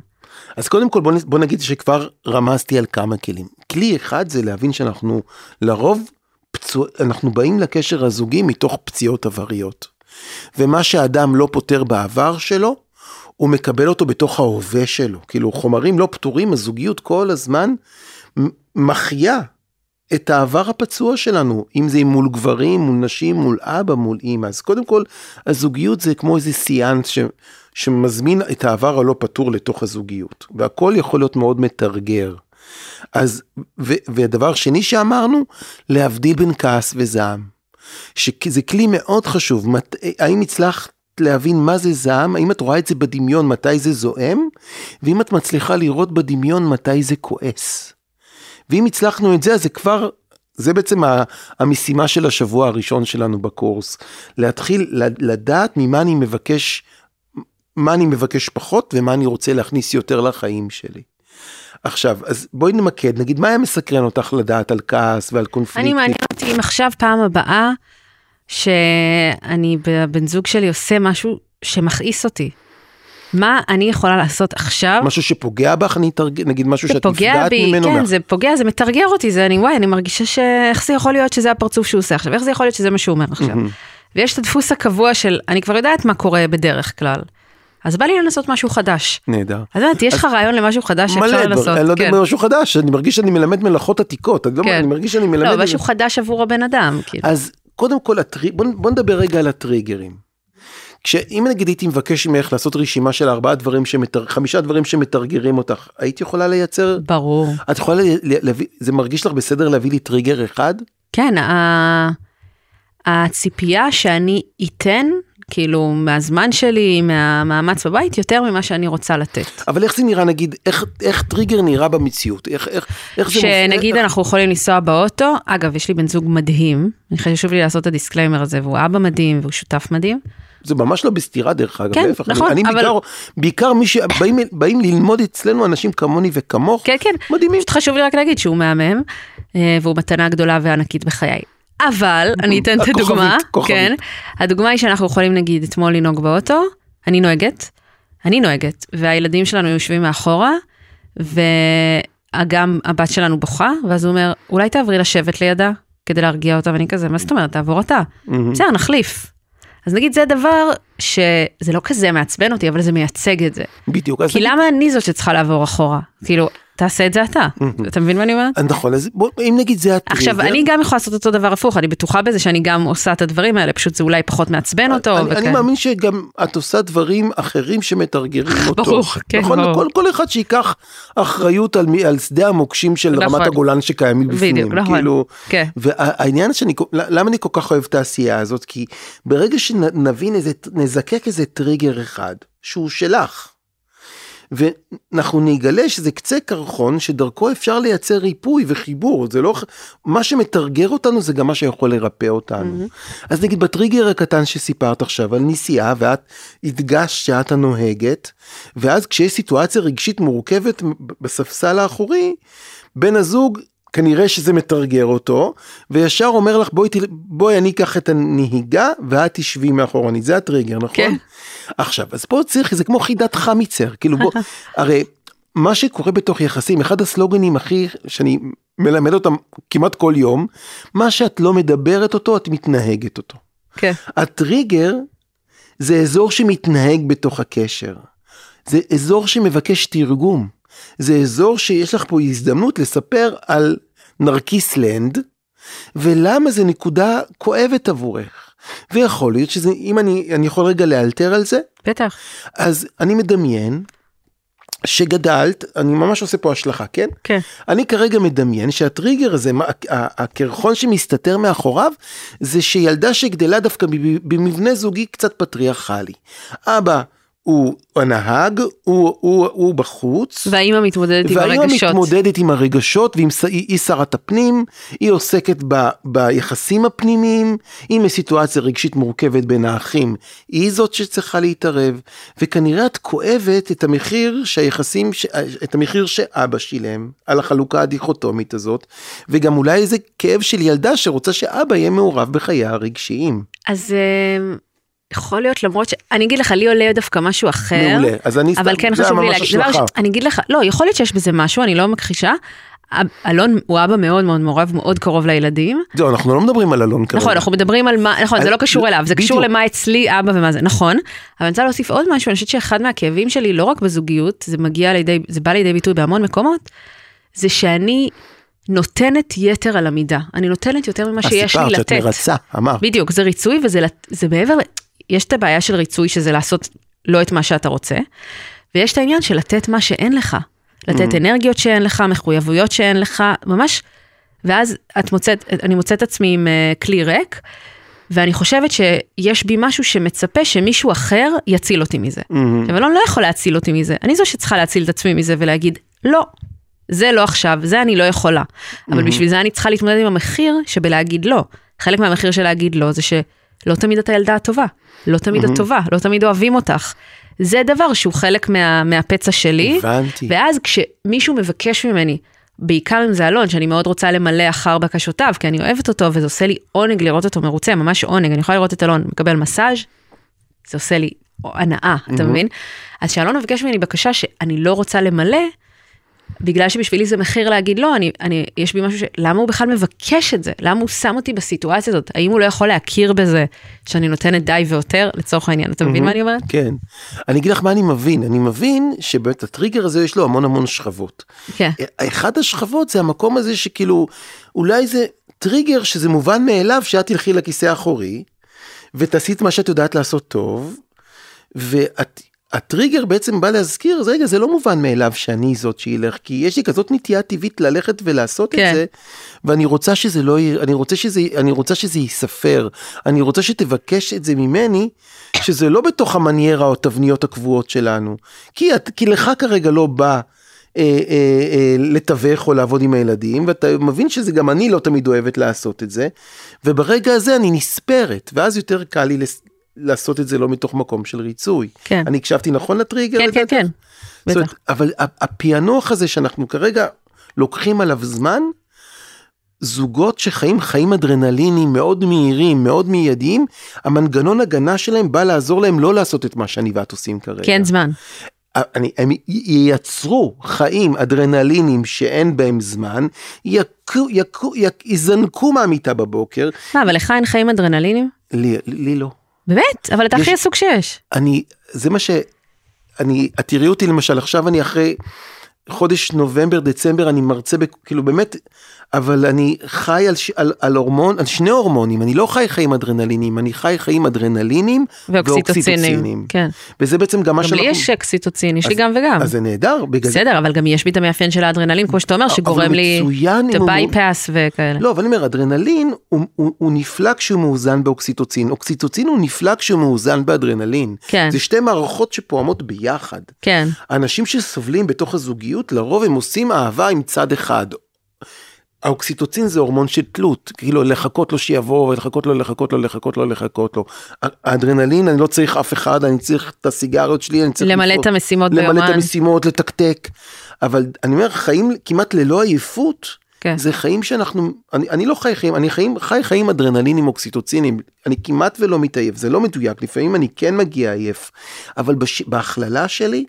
אז קודם כל בוא, בוא נגיד שכבר רמזתי על כמה כלים. כלי אחד זה להבין שאנחנו לרוב, פצוע, אנחנו באים לקשר הזוגי מתוך פציעות עבריות. ומה שאדם לא פותר בעבר שלו, הוא מקבל אותו בתוך ההווה שלו. כאילו חומרים לא פתורים, הזוגיות כל הזמן מחיה את העבר הפצוע שלנו, אם זה מול גברים, מול נשים, מול אבא, מול אימא. אז קודם כל, הזוגיות זה כמו איזה סיאנס ש, שמזמין את העבר הלא פתור לתוך הזוגיות, והכל יכול להיות מאוד מתרגר. אז, ו, ודבר שני שאמרנו, להבדיל בין כעס וזעם. שזה כלי מאוד חשוב, מת, האם הצלחת להבין מה זה זעם, האם את רואה את זה בדמיון מתי זה זועם, ואם את מצליחה לראות בדמיון מתי זה כועס. ואם הצלחנו את זה, אז זה כבר, זה בעצם המשימה של השבוע הראשון שלנו בקורס. להתחיל לדעת ממה אני מבקש, מה אני מבקש פחות ומה אני רוצה להכניס יותר לחיים שלי. עכשיו, אז בואי נמקד, נגיד, מה היה מסקרן אותך לדעת על כעס ועל קונפליקט? אני מעניין אותי אם עכשיו פעם הבאה שאני, בבן זוג שלי עושה משהו שמכעיס אותי. מה אני יכולה לעשות עכשיו? משהו שפוגע בך, אני אתרג... נגיד משהו שאת נפגעת בי, ממנו. כן, זה פוגע, זה מתרגר אותי, זה אני, וואי, אני מרגישה ש... איך זה יכול להיות שזה הפרצוף שהוא עושה עכשיו? איך זה יכול להיות שזה מה שהוא אומר עכשיו? ויש את הדפוס הקבוע של, אני כבר יודעת מה קורה בדרך כלל. אז בא לי לנסות משהו חדש. נהדר. אז באמת, יש לך רעיון למשהו חדש שאפשר לנסות. מלא, אני לא יודע כן. משהו חדש, אני מרגיש שאני מלמד מלאכות עתיקות, אני, לא, כן. אני מרגיש שאני מלמד... לא, משהו חדש עבור הבן אדם. כאילו. אז קודם כל, בוא נדבר רגע על הטריגרים. כשאם נגיד הייתי מבקש ממך לעשות רשימה של ארבעה דברים שמתר... חמישה דברים שמתרגרים אותך, היית יכולה לייצר? ברור. את יכולה להביא, זה מרגיש לך בסדר להביא לי טריגר אחד? כן, ה... הציפייה שאני אתן, כאילו, מהזמן שלי, מהמאמץ בבית, יותר ממה שאני רוצה לתת. אבל איך זה נראה, נגיד, איך, איך טריגר נראה במציאות? איך, איך, איך זה... שנגיד איך... אנחנו יכולים לנסוע באוטו, אגב, יש לי בן זוג מדהים, חשוב לי לעשות את ה disclaimer הזה, והוא אבא מדהים והוא שותף מדהים. זה ממש לא בסתירה דרך אגב, כן, להפך, נכון, אני, אני אבל... בעיקר, בעיקר מי שבאים באים ללמוד אצלנו אנשים כמוני וכמוך, כן, כן, מדהימים. פשוט חשוב לי רק להגיד שהוא מהמם, אה, והוא מתנה גדולה וענקית בחיי. אבל, אני אתן את הדוגמה. כן, הדוגמה היא שאנחנו יכולים נגיד אתמול לנהוג באוטו, אני נוהגת, אני נוהגת, והילדים שלנו יושבים מאחורה, וגם הבת שלנו בוכה, ואז הוא אומר, אולי תעברי לשבת לידה, כדי להרגיע אותה, ואני כזה, מה זאת אומרת, תעבור אתה. בסדר, נחליף. אז נגיד זה דבר שזה לא כזה מעצבן אותי, אבל זה מייצג את זה. בדיוק. כי למה אני זאת שצריכה לעבור אחורה? כאילו, תעשה את זה אתה. אתה מבין מה אני אומרת? נכון, אז בוא, אם נגיד זה הטריגר, עכשיו, אני גם יכולה לעשות אותו דבר הפוך, אני בטוחה בזה שאני גם עושה את הדברים האלה, פשוט זה אולי פחות מעצבן אותו. אני. מאמין שגם את עושה דברים אחרים שמתרגרים אותו. ברור, כן, נכון, ברור. כל, כל אחד שייקח אחריות על שדה המוקשים של נכון. רמת הגולן שקיימים בפנים. בדיוק, נכון. כאילו, כן. והעניין שאני, למה אני כל כך אוהב את העשייה הזאת? כי ברגע שנבין איזה, נזקק איזה טריגר אחד, שהוא שלך, ואנחנו נגלה שזה קצה קרחון שדרכו אפשר לייצר ריפוי וחיבור, זה לא, מה שמתרגר אותנו זה גם מה שיכול לרפא אותנו. אז נגיד בטריגר הקטן שסיפרת עכשיו על נסיעה ואת הדגשת שאת הנוהגת, ואז כשיש סיטואציה רגשית מורכבת בספסל האחורי, בן הזוג כנראה שזה מתרגר אותו, וישר אומר לך בואי, בואי אני אקח את הנהיגה ואת תשבי מאחורנית, זה הטריגר, נכון? כן. עכשיו, אז פה צריך, זה כמו חידת חמיצר, כאילו בוא, הרי מה שקורה בתוך יחסים, אחד הסלוגנים הכי, שאני מלמד אותם כמעט כל יום, מה שאת לא מדברת אותו, את מתנהגת אותו. כן. הטריגר זה אזור שמתנהג בתוך הקשר. זה אזור שמבקש תרגום. זה אזור שיש לך פה הזדמנות לספר על נרקיסלנד, ולמה זה נקודה כואבת עבורך. ויכול להיות שזה, אם אני, אני יכול רגע לאלתר על זה, בטח. אז אני מדמיין שגדלת, אני ממש עושה פה השלכה, כן? כן. אני כרגע מדמיין שהטריגר הזה, מה- הקרחון שמסתתר מאחוריו, זה שילדה שגדלה דווקא במבנה זוגי קצת פטריארכלי. אבא הוא הנהג, הוא, הוא, הוא בחוץ. והאימא מתמודדת עם והאימא הרגשות. מתמודדת עם הרגשות, והיא היא, היא שרת הפנים, היא עוסקת ב, ביחסים הפנימיים, אם יש סיטואציה רגשית מורכבת בין האחים, היא זאת שצריכה להתערב, וכנראה את כואבת את המחיר שהיחסים, את המחיר שאבא שילם, על החלוקה הדיכוטומית הזאת, וגם אולי איזה כאב של ילדה שרוצה שאבא יהיה מעורב בחייה הרגשיים. אז אה, יכול להיות למרות ש... אני אגיד לך, לי עולה דווקא משהו אחר. מעולה, אז אני אבל סתם- כן חשוב לי להגיד, דבר אני אגיד לך, לא, יכול להיות שיש בזה משהו, אני לא מכחישה. אלון הוא אבא מאוד מאוד מעורב, מאוד קרוב לילדים. זהו, אנחנו לא מדברים על אלון כרגע. נכון, אנחנו מדברים על מה, נכון, זה לא קשור אליו, זה. קשור למה אצלי אבא ומה זה, נכון. אבל אני רוצה להוסיף עוד משהו, אני חושבת שאחד מהכאבים שלי, לא רק בזוגיות, זה מגיע לידי, זה בא לידי ביטוי בהמון מקומות, זה שאני נותנת יתר על המידה. אני נותנת יותר ממה אז שיש לי סיפרת שאת לתת. מרצה, אמרת. בדיוק, זה ריצוי וזה זה מעבר, יש את הבעיה של ריצוי שזה לעשות לא את מה שאתה רוצה, ויש את העניין של לתת מה שאין לך. לתת Mm. אנרגיות שאין לך, מחויבויות שאין לך, ממש, ואז את מוצאת, אני מוצאת עצמי עם אה, כלי ריק, ואני חושבת שיש בי משהו שמצפה שמישהו אחר יציל אותי מזה. מהמם. עכשיו, אלון לא יכול להציל אותי מזה, אני זו שצריכה להציל את עצמי מזה ולהגיד, לא, זה לא עכשיו, זה אני לא יכולה. אבל בשביל זה אני צריכה להתמודד עם המחיר שבלהגיד לא. חלק מהמחיר של להגיד לא זה שלא תמיד את הילדה הטובה, לא תמיד את טובה, לא תמיד אוהבים אותך. זה דבר שהוא חלק מה, מהפצע שלי. הבנתי. ואז כשמישהו מבקש ממני, בעיקר אם זה אלון, שאני מאוד רוצה למלא אחר בקשותיו, כי אני אוהבת אותו וזה עושה לי עונג לראות אותו מרוצה, ממש עונג. אני יכולה לראות את אלון מקבל מסאז', זה עושה לי הנאה, אתה מבין? אז כשאלון מבקש ממני בקשה שאני לא רוצה למלא, בגלל שבשבילי זה מחיר להגיד לא, אני, אני, יש בי משהו ש... למה הוא בכלל מבקש את זה? למה הוא שם אותי בסיטואציה הזאת? האם הוא לא יכול להכיר בזה שאני נותנת די והותר לצורך העניין? אתה מבין מה אני אומרת? כן. אני אגיד לך מה אני מבין, אני מבין שבאמת הטריגר הזה יש לו המון המון שכבות. כן. אחד השכבות זה המקום הזה שכאילו, אולי זה טריגר שזה מובן מאליו שאת תלכי לכיסא האחורי, ותעשי את מה שאת יודעת לעשות טוב, והטריגר בעצם בא להזכיר, אז רגע, זה לא מובן מאליו שאני זאת שילך, כי יש לי כזאת נטייה טבעית ללכת ולעשות כן. את זה, ואני רוצה שזה לא, י- אני רוצה שזה, אני רוצה שזה ייספר, אני רוצה שתבקש את זה ממני, שזה לא בתוך המניירה או התבניות הקבועות שלנו, כי, את, כי לך כרגע לא בא. אה, אה, אה, לתווך או לעבוד עם הילדים ואתה מבין שזה גם אני לא תמיד אוהבת לעשות את זה וברגע הזה אני נספרת ואז יותר קל לי לס- לעשות את זה לא מתוך מקום של ריצוי. כן. אני הקשבתי נכון לטריגר? כן, כן? כן. זאת אומרת, בטח. אבל הפענוח הזה שאנחנו כרגע לוקחים עליו זמן, זוגות שחיים חיים אדרנלינים מאוד מהירים, מאוד מיידיים, המנגנון הגנה שלהם בא לעזור להם לא לעשות את מה שאני ואת עושים כרגע. כן, זמן. אני, הם ייצרו חיים אדרנלינים שאין בהם זמן, יקו, יקו, יק, יזנקו מהמיטה בבוקר, מה, אבל לך אין חיים אדרנלינים? לי, לי לא. באמת? אבל אתה יש- הכי עסוק שיש. אני, זה מה ש... אני, את תראי אותי למשל, עכשיו אני אחרי חודש נובמבר, דצמבר, אני מרצה, בכ- כאילו באמת, אבל אני חי על, ש- על, על הורמון, על שני הורמונים, אני לא חי חיים אדרנלינים, אני חי חיים אדרנלינים ואוקסיטוצינים. כן. וזה בעצם גם מה גם שאנחנו... לי יש אוקסיטוצין, יש לי גם וגם. אז זה נהדר, בגלל. בסדר, אבל גם יש בי את המאפיין של האדרנלין, כמו שאתה אומר, שגורם לי את ה beeps וכאלה. לא, אבל אני אומר, אדרנלין הוא, הוא, הוא נפלא כשהוא מאוזן באוקסיטוצין, אוקסיטוצין הוא נפלא כשהוא מאוזן באדרנלין. כן. זה שתי מערכות שפועמות ביחד. כן, האנשים שסובלים בתוך הזוגיות, לרוב הם עושים אהבה עם צד אחד. האוקסיטוצין זה הורמון של תלות, כאילו לחכות לו שיבוא, לחכות לו, לחכות לו, לחכות לו, לחכות לו. האדרנלין, אני לא צריך אף אחד, אני צריך את הסיגריות שלי, אני צריך... למלא את המשימות למלא את ביומן. המשימות, לתקתק. אבל אני אומר, חיים כמעט ללא עייפות, כן. זה חיים שאנחנו, אני, אני לא חי חיים, אני חיים, חי חיים אדרנלינים אוקסיטוצינים, אני כמעט ולא מתעייף, זה לא מדויק, לפעמים אני כן מגיע עייף, אבל בש, בהכללה שלי,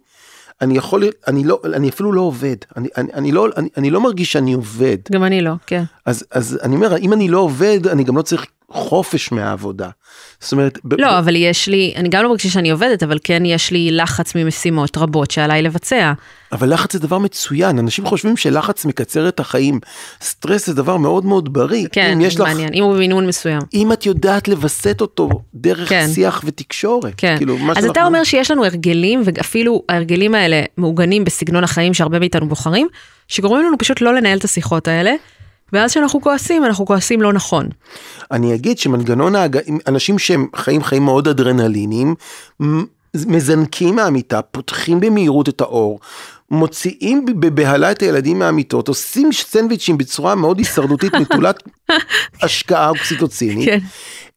אני יכול, אני לא, אני אפילו לא עובד, אני, אני, אני, לא, אני, אני לא מרגיש שאני עובד, גם אני לא, כן. אז, אז אני אומר, אם אני לא עובד, אני גם לא צריך חופש מהעבודה. זאת אומרת, לא, ב- אבל יש לי, אני גם לא מרגישה שאני עובדת, אבל כן יש לי לחץ ממשימות רבות שעליי לבצע. אבל לחץ זה דבר מצוין, אנשים חושבים שלחץ מקצר את החיים, סטרס זה דבר מאוד מאוד בריא. כן, אם יש לך מעניין, אם הוא במינון מסוים. אם את יודעת לווסת אותו דרך כן. שיח ותקשורת. כן. כאילו, מה אז שאנחנו- אתה אומר שיש לנו הרגלים, ואפילו ההרגלים האלה מעוגנים בסגנון החיים שהרבה מאיתנו בוחרים, שגורמים לנו פשוט לא לנהל את השיחות האלה, ואז כשאנחנו כועסים, אנחנו כועסים לא נכון. אני אגיד שמנגנון ההג... אנשים שהם חיים חיים מאוד אדרנליניים, מזנקים מהמיטה, פותחים במהירות את האור, מוציאים בבהלה את הילדים מהמיטות, עושים סנדוויצ'ים בצורה מאוד הישרדותית, נטולת השקעה אוקסיטוצינית. כן.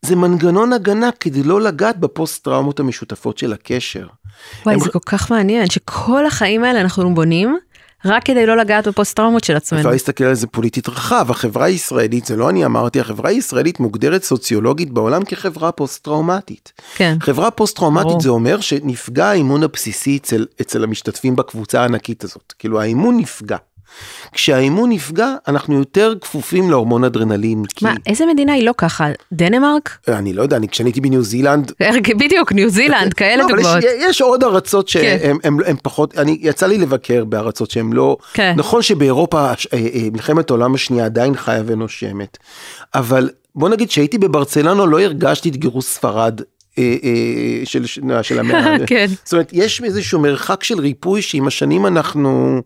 זה מנגנון הגנה כדי לא לגעת בפוסט טראומות המשותפות של הקשר. וואי, הם- זה כל כך מעניין, שכל החיים האלה אנחנו בונים, רק כדי לא לגעת בפוסט טראומות של עצמנו. אפשר להסתכל על זה פוליטית רחב, החברה הישראלית, זה לא אני אמרתי, החברה הישראלית מוגדרת סוציולוגית בעולם כחברה פוסט-טראומטית. כן. חברה פוסט-טראומטית ברור. זה אומר שנפגע האמון הבסיסי אצל, אצל המשתתפים בקבוצה הענקית הזאת. כאילו האמון נפגע. כשהאמון נפגע, אנחנו יותר כפופים להורמון אדרנלין. כי, מה, איזה מדינה היא לא ככה? דנמרק? אני לא יודע, אני כשאני הייתי בניו זילנד, בדיוק, ניו זילנד, כאלה לא, אבל יש, דוגמאות. יש עוד ארצות כן. הם, הם פחות, אני, יצא לי לבקר בארצות שהם לא, כן. נכון שבאירופה אה, אה, מלחמת העולם השנייה עדיין חיה ונושמת, אבל בוא נגיד שהייתי בברצלונה לא הרגשתי את גירוש ספרד. אה, אה, של, של, המאה, כן. זאת אומרת יש איזשהו מרחק של ריפוי שעם השנים אנחנו, אה,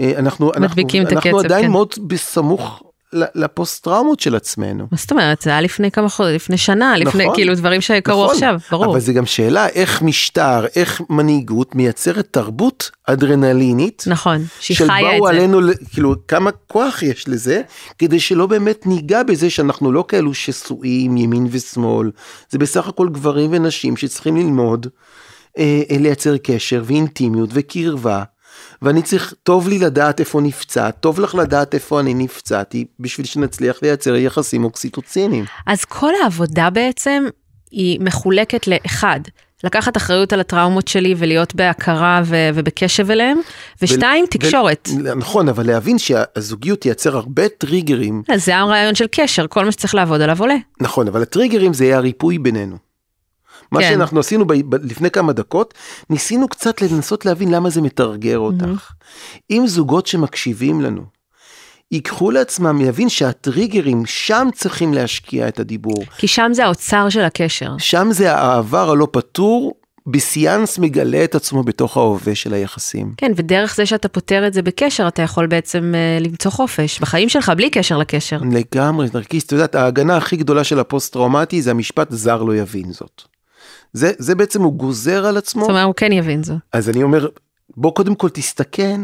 אנחנו, אנחנו, אנחנו הקצב, עדיין כן. מאוד בסמוך לפוסט טראומות של עצמנו. מה זאת אומרת? זה היה לפני כמה חודשים, לפני שנה, לפני נכון, כאילו דברים שקרו נכון, עכשיו, ברור. אבל זה גם שאלה איך משטר, איך מנהיגות מייצרת תרבות אדרנלינית. נכון, שהיא של חיה את באו זה. עלינו, ל- כאילו, כמה כוח יש לזה, כדי שלא באמת ניגע בזה שאנחנו לא כאלו שסועים ימין ושמאל, זה בסך הכל גברים ונשים שצריכים ללמוד אה, אה, לייצר קשר ואינטימיות וקרבה. ואני צריך, טוב לי לדעת איפה נפצע, טוב לך לדעת איפה אני נפצעתי, בשביל שנצליח לייצר יחסים אוקסיטוציניים. אז כל העבודה בעצם היא מחולקת לאחד, לקחת אחריות על הטראומות שלי ולהיות בהכרה ו- ובקשב אליהם, ושתיים, ו- תקשורת. ו- נכון, אבל להבין שהזוגיות תייצר הרבה טריגרים, אז זה הרעיון של קשר, כל מה שצריך לעבוד עליו עולה. נכון, אבל הטריגרים זה יהיה הריפוי בינינו. מה כן. שאנחנו עשינו ב- ב- לפני כמה דקות, ניסינו קצת לנסות להבין למה זה מתרגר אותך. אם זוגות שמקשיבים לנו, ייקחו לעצמם, יבין שהטריגרים, שם צריכים להשקיע את הדיבור. כי שם זה האוצר של הקשר. שם זה העבר הלא פתור, בסיאנס מגלה את עצמו בתוך ההווה של היחסים. כן, ודרך זה שאתה פותר את זה בקשר, אתה יכול בעצם אה, למצוא חופש בחיים שלך, בלי קשר לקשר. לגמרי, נרקיס, את יודעת, ההגנה הכי גדולה של הפוסט-טראומטי זה המשפט זר לא יבין זאת. זה, זה בעצם הוא גוזר על עצמו. זאת אומרת, הוא כן יבין זאת. אז אני אומר, בוא קודם כל תסתכן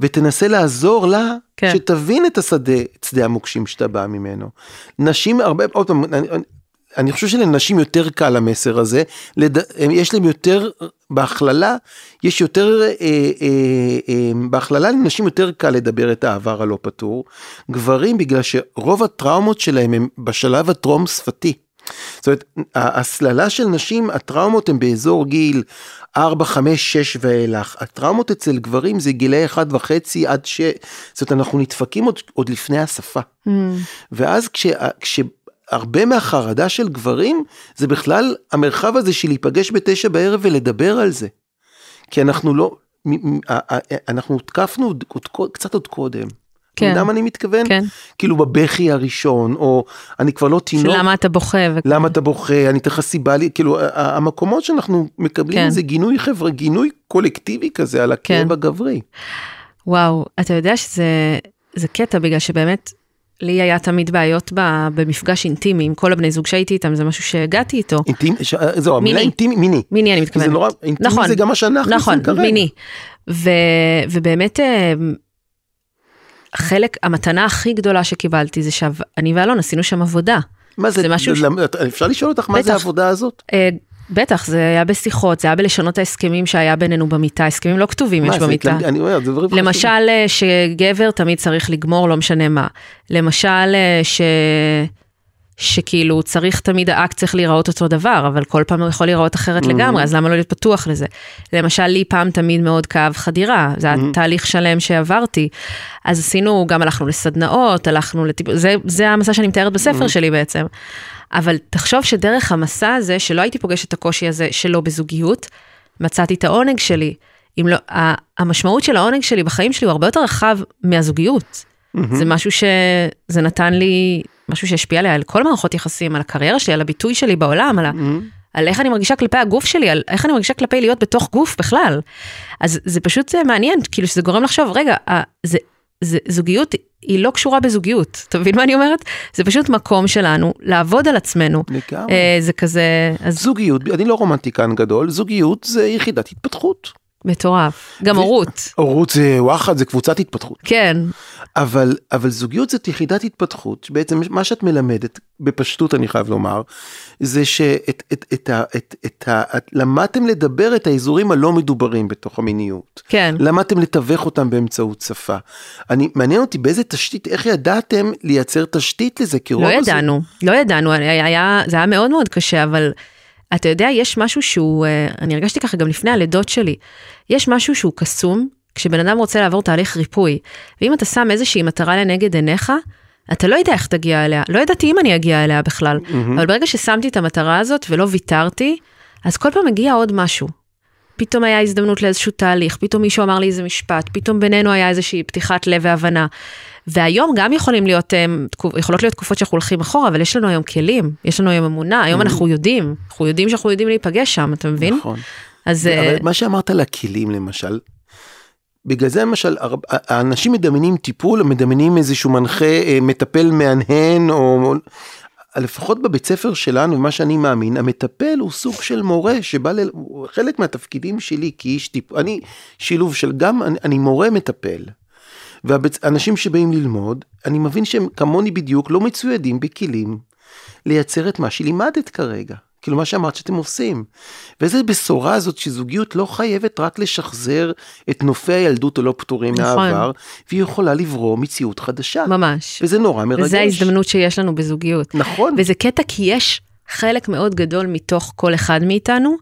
ותנסה לעזור לה כן. שתבין את השדה, את שדה המוקשים שאתה בא ממנו. נשים הרבה, עוד פעם, אני, אני- חושב שלנשים יותר קל המסר הזה, לד... יש להם יותר, בהכללה, יש יותר, אה, אה, אה, בהכללה לנשים יותר קל לדבר את העבר הלא פתור. גברים, בגלל שרוב הטראומות שלהם הם בשלב הטרום שפתי. זאת אומרת, ההסללה של נשים, הטראומות הן באזור גיל 4, 5, 6 ואילך. הטראומות אצל גברים זה גילאי 1 וחצי עד ש... זאת אומרת, אנחנו נדפקים עוד, עוד לפני השפה. ואז כש... כשהרבה מהחרדה של גברים, זה בכלל המרחב הזה של להיפגש בתשע בערב ולדבר על זה. כי אנחנו לא... אנחנו הותקפנו קצת עוד קודם. אתה כן. יודע מה אני מתכוון? כן. כאילו בבכי הראשון, או אני כבר לא תינוק. למה אתה בוכה? ו- למה אתה בוכה, אני אתן לך סיבה, לי, כאילו המקומות שאנחנו מקבלים כן. זה גינוי חבר'ה, גינוי קולקטיבי כזה על הכאב כן. הגברי. וואו, אתה יודע שזה זה קטע, בגלל שבאמת, לי היה תמיד בעיות ב- במפגש אינטימי עם כל הבני זוג שהייתי איתם, זה משהו שהגעתי איתו. אינטימי, ש- זהו, המילה. אינטימי, מיני. מיני אני מתכוונת. זה נורא, אינטימי נכון, זה גם מה שאנחנו נכון, עושים כרגע. מיני. ו, ובאמת, אה, חלק, המתנה הכי גדולה שקיבלתי זה שאני ואלון עשינו שם עבודה. מה זה, זה משהו ש- אפשר לשאול אותך מה זה בטח. העבודה הזאת? אה, בטח, זה היה בשיחות, זה היה בלשנות ההסכמים שהיה בינינו במיטה, הסכמים לא כתובים יש במיטה. אני אומר, זה דברים. למשל אה, שגבר תמיד צריך לגמור לא משנה מה. למשל אה, ש... שכאילו צריך תמיד האקט צריך להיראות אותו דבר, אבל כל פעם הוא יכול להיראות אחרת לגמרי, אז למה לא להיות פתוח לזה? למשל לי פעם תמיד מאוד כאב חדירה, זה היה תהליך שלם שעברתי. אז עשינו, גם הלכנו לסדנאות, הלכנו לטיפול, זה, זה המסע שאני מתארת בספר שלי בעצם. אבל תחשוב שדרך המסע הזה, שלא הייתי פוגשת את הקושי הזה שלא בזוגיות, מצאתי את העונג שלי. אם לא, המשמעות של העונג שלי בחיים שלי הוא הרבה יותר רחב מהזוגיות. זה משהו שזה נתן לי, משהו שהשפיע עליי על כל מערכות יחסים, על הקריירה שלי, על הביטוי שלי בעולם, על, ה, על איך אני מרגישה כלפי הגוף שלי, על איך אני מרגישה כלפי להיות בתוך גוף בכלל. אז זה פשוט אה, מעניין, כאילו שזה גורם לחשוב, רגע, אה, זה, זה, זוגיות היא לא קשורה בזוגיות, אתה מבין מה אני אומרת? זה פשוט מקום שלנו לעבוד על עצמנו. לגמרי. אה, זה כזה, אז זוגיות, אני לא רומנטיקן גדול, זוגיות זה יחידת התפתחות. מטורף. גם הורות, הורות זה וואחד, זה קבוצת התפתחות. כן, אבל, אבל זוגיות זאת יחידת התפתחות, שבעצם מה שאת מלמדת, בפשטות אני חייב לומר, זה שאת, את, את, ה- את, את, ה- את, למדתם לדבר את האזורים הלא מדוברים בתוך המיניות. כן. למדתם לתווך אותם באמצעות שפה. אני, מעניין אותי באיזה תשתית, איך ידעתם לייצר תשתית לזה, כי לא ידענו, לא ידענו, היה, היה, זה היה מאוד מאוד קשה, אבל אתה יודע, יש משהו שהוא, אה, אני הרגשתי ככה גם לפני הלידות שלי, יש משהו שהוא קסום, כשבן אדם רוצה לעבור תהליך ריפוי, ואם אתה שם איזושהי מטרה לנגד עיניך, אתה לא יודע איך תגיע אליה, לא ידעתי אם אני אגיע אליה בכלל, אבל ברגע ששמתי את המטרה הזאת ולא ויתרתי, אז כל פעם מגיע עוד משהו. פתאום היה הזדמנות לאיזשהו תהליך, פתאום מישהו אמר לי איזה משפט, פתאום בינינו היה איזושהי פתיחת לב והבנה. והיום גם יכולים להיות, תקופ- יכולות להיות תקופות שאנחנו הולכים אחורה, אבל יש לנו היום כלים, יש לנו היום אמונה, היום אנחנו יודעים, אנחנו יודעים שאנחנו יודעים להיפגש שם, אתה מבין? נכון. אז אה, אבל מה שאמרת על הכלים למשל, בגלל זה למשל האנשים מדמיינים טיפול, מדמיינים איזשהו מנחה, אה, מטפל מהנהן, או לפחות בבית ספר שלנו, מה שאני מאמין, המטפל הוא סוג של מורה שבא, ל... חלק מהתפקידים שלי כאיש טיפול, אני שילוב של גם, אני, אני מורה מטפל. ואנשים שבאים ללמוד, אני מבין שהם כמוני בדיוק לא מצוידים בכלים לייצר את מה שלימדת כרגע. כאילו מה שאמרת שאתם עושים. ואיזה בשורה הזאת שזוגיות לא חייבת רק לשחזר את נופי הילדות הלא פתורים נכון. מהעבר, והיא יכולה לברוא מציאות חדשה. ממש. וזה נורא מרגש. וזה ההזדמנות שיש לנו בזוגיות. נכון. וזה קטע כי יש חלק מאוד גדול מתוך כל אחד מאיתנו,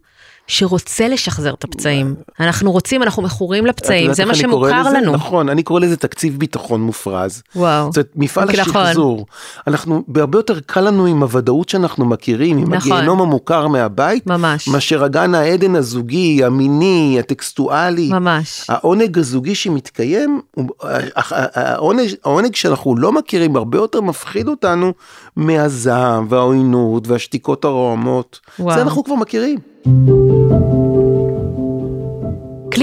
שרוצה לשחזר את הפצעים. אנחנו רוצים, אנחנו מכורים לפצעים, זה מה שמוכר לנו. נכון, אני קורא לזה תקציב ביטחון מופרז. וואו. זאת מפעל נכון. השחזור. אנחנו, בהרבה יותר קל לנו עם הוודאות שאנחנו מכירים, עם נכון. הגיהנום המוכר מהבית, ממש. מאשר הגן העדן הזוגי, המיני, הטקסטואלי. ממש. העונג הזוגי שמתקיים, העונג, העונג שאנחנו לא מכירים הרבה יותר מפחיד אותנו מהזעם והעוינות והשתיקות הרועמות. וואו. זה אנחנו כבר מכירים.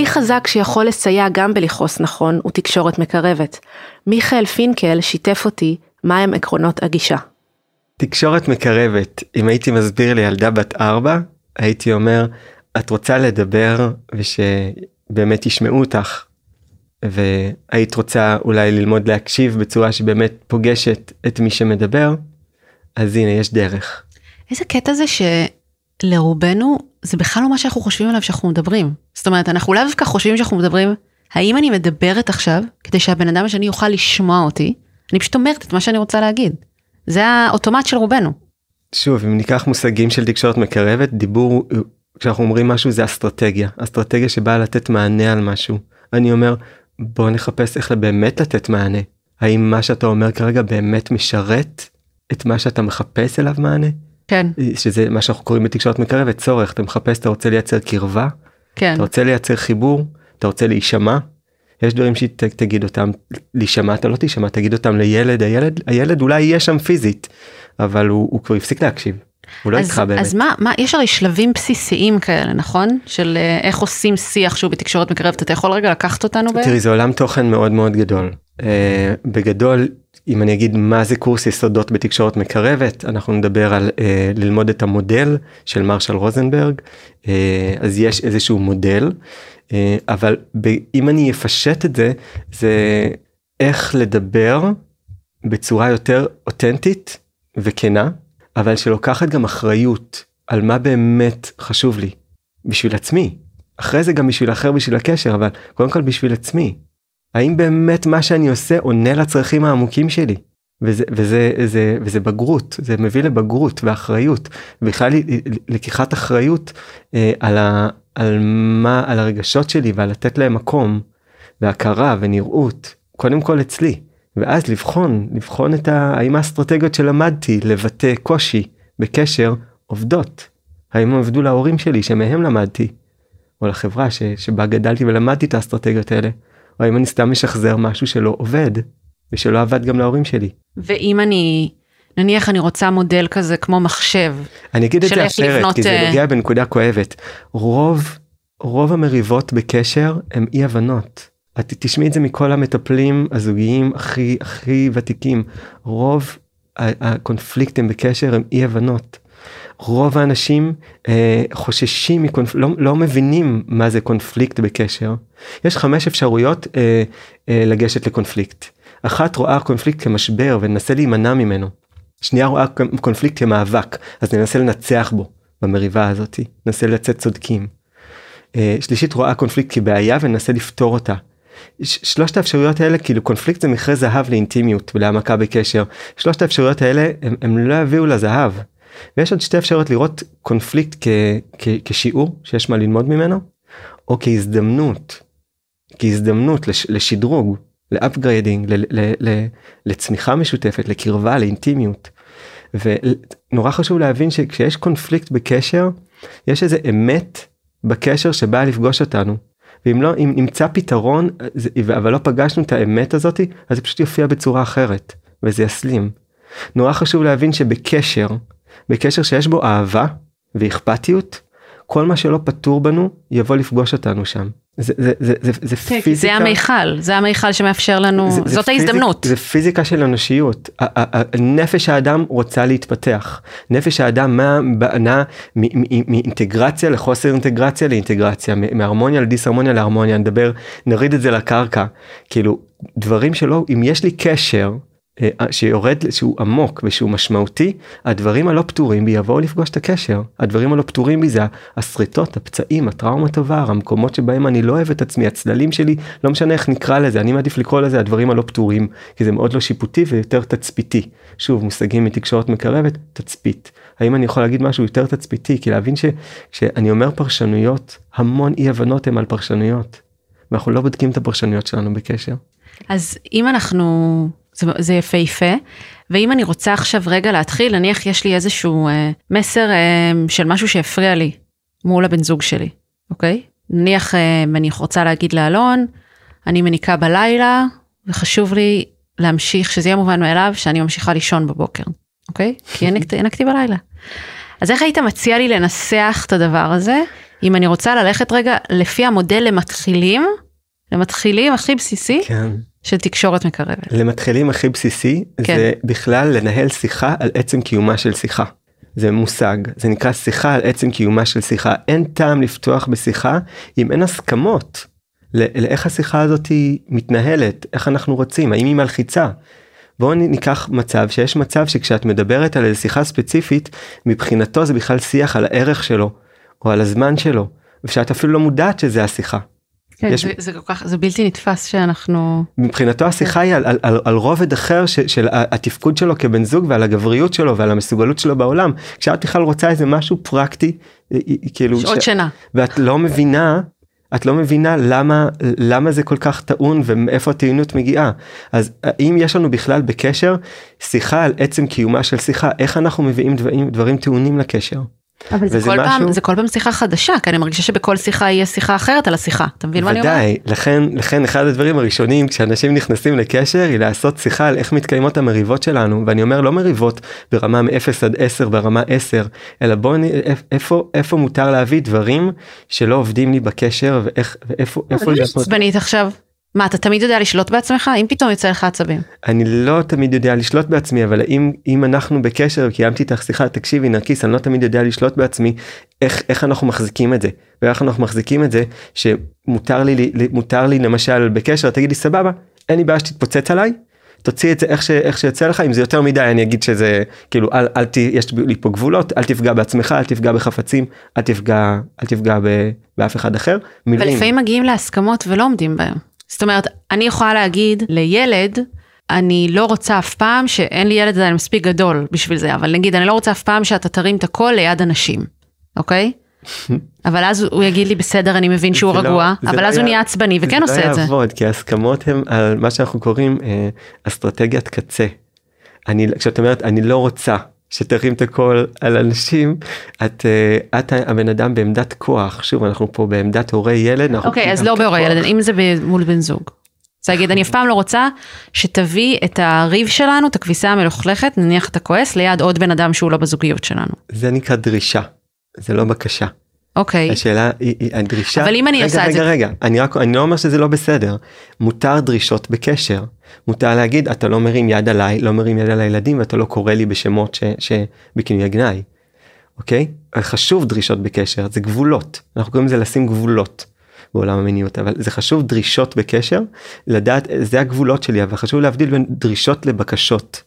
כלי חזק שיכול לסייע גם בלכעוס נכון הוא תקשורת מקרבת. מיכאל פינקל שיתף אותי מהם עקרונות הגישה. תקשורת מקרבת, אם הייתי מסביר לילדה בת ארבע, הייתי אומר, את רוצה לדבר ושבאמת ישמעו אותך, והיית רוצה אולי ללמוד להקשיב בצורה שבאמת פוגשת את מי שמדבר, אז הנה יש דרך. איזה קטע זה שלרובנו זה בכלל לא מה שאנחנו חושבים עליו שאנחנו מדברים. זאת אומרת, אנחנו לאו דווקא חושבים שאנחנו מדברים, האם אני מדברת עכשיו כדי שהבן אדם השני יוכל לשמוע אותי? אני פשוט אומרת את מה שאני רוצה להגיד. זה האוטומט של רובנו. שוב, אם ניקח מושגים של תקשורת מקרבת, דיבור, כשאנחנו אומרים משהו זה אסטרטגיה. אסטרטגיה שבאה לתת מענה על משהו. אני אומר, בוא נחפש איך באמת לתת מענה. האם מה שאתה אומר כרגע באמת משרת את מה שאתה מחפש אליו מענה? כן. שזה מה שאנחנו קוראים בתקשורת מקרבת צורך אתה מחפש אתה רוצה לייצר קרבה. כן. אתה רוצה לייצר חיבור אתה רוצה להישמע. יש דברים שתגיד אותם להישמע אתה לא תישמע תגיד אותם לילד הילד הילד אולי יהיה שם פיזית אבל הוא, הוא כבר הפסיק להקשיב. הוא לא איתך באמת. אז מה, מה, יש הרי שלבים בסיסיים כאלה, נכון? של אה, איך עושים שיח שהוא בתקשורת מקרבת, אתה יכול רגע לקחת אותנו בערך? תראי, זה עולם תוכן מאוד מאוד גדול. Uh, בגדול, אם אני אגיד מה זה קורס יסודות בתקשורת מקרבת, אנחנו נדבר על uh, ללמוד את המודל של מרשל רוזנברג, uh, אז יש איזשהו מודל, uh, אבל ב, אם אני אפשט את זה, זה איך לדבר בצורה יותר אותנטית וכנה, אבל שלוקחת גם אחריות על מה באמת חשוב לי, בשביל עצמי. אחרי זה גם בשביל אחר בשביל הקשר, אבל קודם כל בשביל עצמי. האם באמת מה שאני עושה עונה לצרכים העמוקים שלי? וזה, וזה, וזה, וזה בגרות, זה מביא לבגרות ואחריות, בכלל לקיחת אחריות אה, על, ה, על מה, על הרגשות שלי ועל לתת להם מקום והכרה ונראות, קודם כל אצלי, ואז לבחון, לבחון את ה, האם האסטרטגיות שלמדתי לבטא קושי בקשר עובדות, האם הם עבדו להורים שלי שמהם למדתי, או לחברה ש, שבה גדלתי ולמדתי את האסטרטגיות האלה. או האם אני סתם משחזר משהו שלא עובד ושלא עבד גם להורים שלי. ואם אני נניח אני רוצה מודל כזה כמו מחשב. אני אגיד את זה אחרת כי זה אה, נוגע בנקודה כואבת. רוב רוב המריבות בקשר הם אי הבנות. את תשמעי את זה מכל המטפלים הזוגיים הכי הכי ותיקים. רוב הקונפליקטים בקשר הם אי הבנות. רוב האנשים אה, חוששים מקונפליקט, לא, לא מבינים מה זה קונפליקט בקשר. יש חמש אפשרויות אה, אה, לגשת לקונפליקט. אחת רואה קונפליקט כמשבר וננסה להימנע ממנו. שנייה רואה קונפליקט כמאבק, אז ננסה לנצח בו במריבה הזאתי, ננסה לצאת צודקים. אה, שלישית רואה קונפליקט כבעיה וננסה לפתור אותה. שלושת האפשרויות האלה כאילו קונפליקט זה מכרה זהב לאינטימיות ולהעמקה בקשר שלושת האפשרויות האלה הם, הם לא יביאו לזהב ויש עוד שתי אפשרויות לראות קונפליקט כ, כ, כשיעור שיש מה ללמוד ממנו, או כהזדמנות, כהזדמנות לש, לשדרוג, ל upgrading, לצמיחה משותפת, לקרבה, לאינטימיות. ונורא חשוב להבין שכשיש קונפליקט בקשר, יש איזה אמת בקשר שבאה לפגוש אותנו. ואם לא, אם נמצא פתרון, אבל לא פגשנו את האמת הזאתי, אז זה פשוט יופיע בצורה אחרת, וזה יסלים. נורא חשוב להבין שבקשר, בקשר שיש בו אהבה ואכפתיות, כל מה שלא פתור בנו יבוא לפגוש אותנו שם. זה, זה, זה, זה, זה כן, פיזיקה. זה המיכל, זה המיכל שמאפשר לנו, זה, זאת זה ההזדמנות. פיזיק, זה פיזיקה של אנושיות. נפש האדם רוצה להתפתח. נפש האדם נע מאינטגרציה לחוסר אינטגרציה לאינטגרציה, מהרמוניה לדיסהרמוניה להרמוניה, נדבר, נוריד את זה לקרקע. כאילו, דברים שלא, אם יש לי קשר שיורד שהוא עמוק ושהוא משמעותי הדברים הלא פתורים בי יבואו לפגוש את הקשר. הדברים הלא פתורים בי זה השריטות הפצעים הטראומת עבר המקומות שבהם אני לא אוהב את עצמי הצללים שלי לא משנה איך נקרא לזה אני מעדיף לקרוא לזה הדברים הלא פתורים כי זה מאוד לא שיפוטי ויותר תצפיתי. שוב מושגים מתקשורת מקרבת תצפית. האם אני יכול להגיד משהו יותר תצפיתי? כי להבין שכשאני אומר פרשנויות המון אי הבנות הם על פרשנויות. ואנחנו לא בודקים את הפרשנויות שלנו בקשר. אז אם אנחנו זה, זה יפהפה. ואם אני רוצה עכשיו רגע להתחיל, נניח יש לי איזשהו אה, מסר אה, של משהו שהפריע לי מול הבן זוג שלי, אוקיי? נניח אה, אני רוצה להגיד לאלון, אני מניקה בלילה, וחשוב לי להמשיך, שזה יהיה מובן מאליו, שאני ממשיכה לישון בבוקר, אוקיי? כי הענקתי בלילה. אז איך היית מציע לי לנסח את הדבר הזה, אם אני רוצה ללכת רגע לפי המודל למתחילים, למתחילים הכי בסיסי, כן. של תקשורת מקרבת. למתחילים הכי בסיסי כן. זה בכלל לנהל שיחה על עצם קיומה של שיחה. זה מושג זה נקרא שיחה על עצם קיומה של שיחה אין טעם לפתוח בשיחה אם אין הסכמות לאיך השיחה הזאת מתנהלת איך אנחנו רוצים האם היא מלחיצה. בואו ניקח מצב שיש מצב שכשאת מדברת על איזה שיחה ספציפית מבחינתו זה בכלל שיח על הערך שלו או על הזמן שלו ושאת אפילו לא מודעת שזה השיחה. כן, יש... זה, זה כל כך, זה בלתי נתפס שאנחנו... מבחינתו השיחה היא על, על, על, על רובד אחר ש, של התפקוד שלו כבן זוג ועל הגבריות שלו ועל המסוגלות שלו בעולם. כשאת בכלל רוצה איזה משהו פרקטי, כאילו... שעות ש... שינה. ואת לא מבינה, את לא מבינה למה, למה זה כל כך טעון ומאיפה הטעינות מגיעה. אז אם יש לנו בכלל בקשר שיחה על עצם קיומה של שיחה, איך אנחנו מביאים דברים, דברים טעונים לקשר. אבל זה כל, משהו... פעם, זה כל פעם שיחה חדשה, כי אני מרגישה שבכל שיחה יהיה שיחה אחרת על השיחה, אתה מבין מה אני אומרת? ודאי, לכן, לכן אחד הדברים הראשונים כשאנשים נכנסים לקשר היא לעשות שיחה על איך מתקיימות המריבות שלנו, ואני אומר לא מריבות ברמה מ-0 עד 10 ברמה 10, אלא בואו איפה, איפה מותר להביא דברים שלא עובדים לי בקשר ואיך, ואיפה, איפה... אבל אני עצבנית עכשיו. מה אתה תמיד יודע לשלוט בעצמך אם פתאום יוצא לך עצבים. אני לא תמיד יודע לשלוט בעצמי אבל אם אם אנחנו בקשר קיימתי איתך שיחה תקשיבי נרקיס אני לא תמיד יודע לשלוט בעצמי איך איך אנחנו מחזיקים את זה ואיך אנחנו מחזיקים את זה שמותר לי מותר לי למשל בקשר תגידי סבבה אין לי בעיה שתתפוצץ עליי תוציא את זה איך, ש, איך שיוצא לך אם זה יותר מדי אני אגיד שזה כאילו אל, אל ת, יש לי פה גבולות אל תפגע בעצמך אל תפגע בחפצים אל תפגע אל תפגע ב, באף אחד אחר. מילים. ולפעמים מגיעים להסכמות ולא עומדים בהם. זאת אומרת, אני יכולה להגיד לילד, אני לא רוצה אף פעם שאין לי ילד עדיין מספיק גדול בשביל זה, אבל נגיד, אני לא רוצה אף פעם שאתה תרים את הקול ליד אנשים, אוקיי? אבל אז הוא יגיד לי בסדר אני מבין שהוא לא- רגוע לא, אבל אז היה, הוא נהיה עצבני וכן עושה לא את זה. זה לא יעבוד כי ההסכמות הם על מה שאנחנו קוראים אה, אסטרטגיית קצה. אני כשאת אומרת אני לא רוצה שתרים את הכל על אנשים את אה, את הבן אדם בעמדת כוח שוב אנחנו פה בעמדת הורה ילד. אוקיי אז לא בהורה ילד אם זה מול בן זוג. אז להגיד אני אף פעם לא רוצה שתביא את הריב שלנו את הכביסה המלוכלכת נניח אתה כועס ליד עוד בן אדם שהוא לא בזוגיות שלנו. זה נקרא דרישה זה לא בקשה. אוקיי. השאלה היא הדרישה. אבל אם אני עושה את זה. רגע רגע אני רק אני לא אומר שזה לא בסדר מותר דרישות בקשר מותר להגיד אתה לא מרים יד עליי לא מרים יד על הילדים ואתה לא קורא לי בשמות שבכינוי גנאי. אוקיי? חשוב דרישות בקשר זה גבולות אנחנו קוראים לזה לשים גבולות. בעולם המיניות אבל זה חשוב דרישות בקשר לדעת זה הגבולות שלי אבל חשוב להבדיל בין דרישות לבקשות.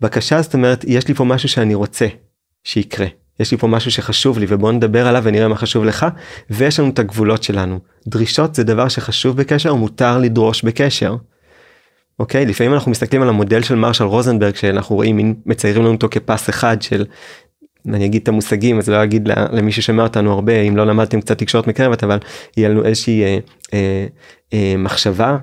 בקשה זאת אומרת יש לי פה משהו שאני רוצה שיקרה יש לי פה משהו שחשוב לי ובוא נדבר עליו ונראה מה חשוב לך. ויש לנו את הגבולות שלנו. דרישות זה דבר שחשוב בקשר מותר לדרוש בקשר. אוקיי לפעמים אנחנו מסתכלים על המודל של מרשל רוזנברג שאנחנו רואים מציירים לנו אותו כפס אחד של אני אגיד את המושגים אז לא אגיד למי ששומע אותנו הרבה אם לא למדתם קצת תקשורת מקרבת אבל יהיה לנו איזושהי אה, אה, אה, מחשבה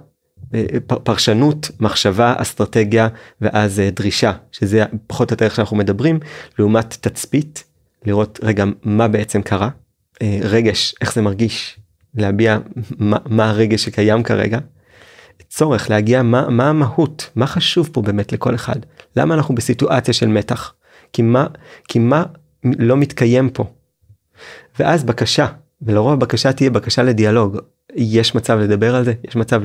אה, פרשנות מחשבה אסטרטגיה ואז אה, דרישה שזה פחות או יותר איך שאנחנו מדברים לעומת תצפית לראות רגע מה בעצם קרה, אה, רגש, איך זה מרגיש, להביע מה, מה הרגש שקיים כרגע, צורך להגיע מה, מה המהות, מה חשוב פה באמת לכל אחד, למה אנחנו בסיטואציה של מתח, כי מה, כי מה לא מתקיים פה. ואז בקשה, ולרוב הבקשה תהיה בקשה לדיאלוג, יש מצב לדבר על זה יש מצב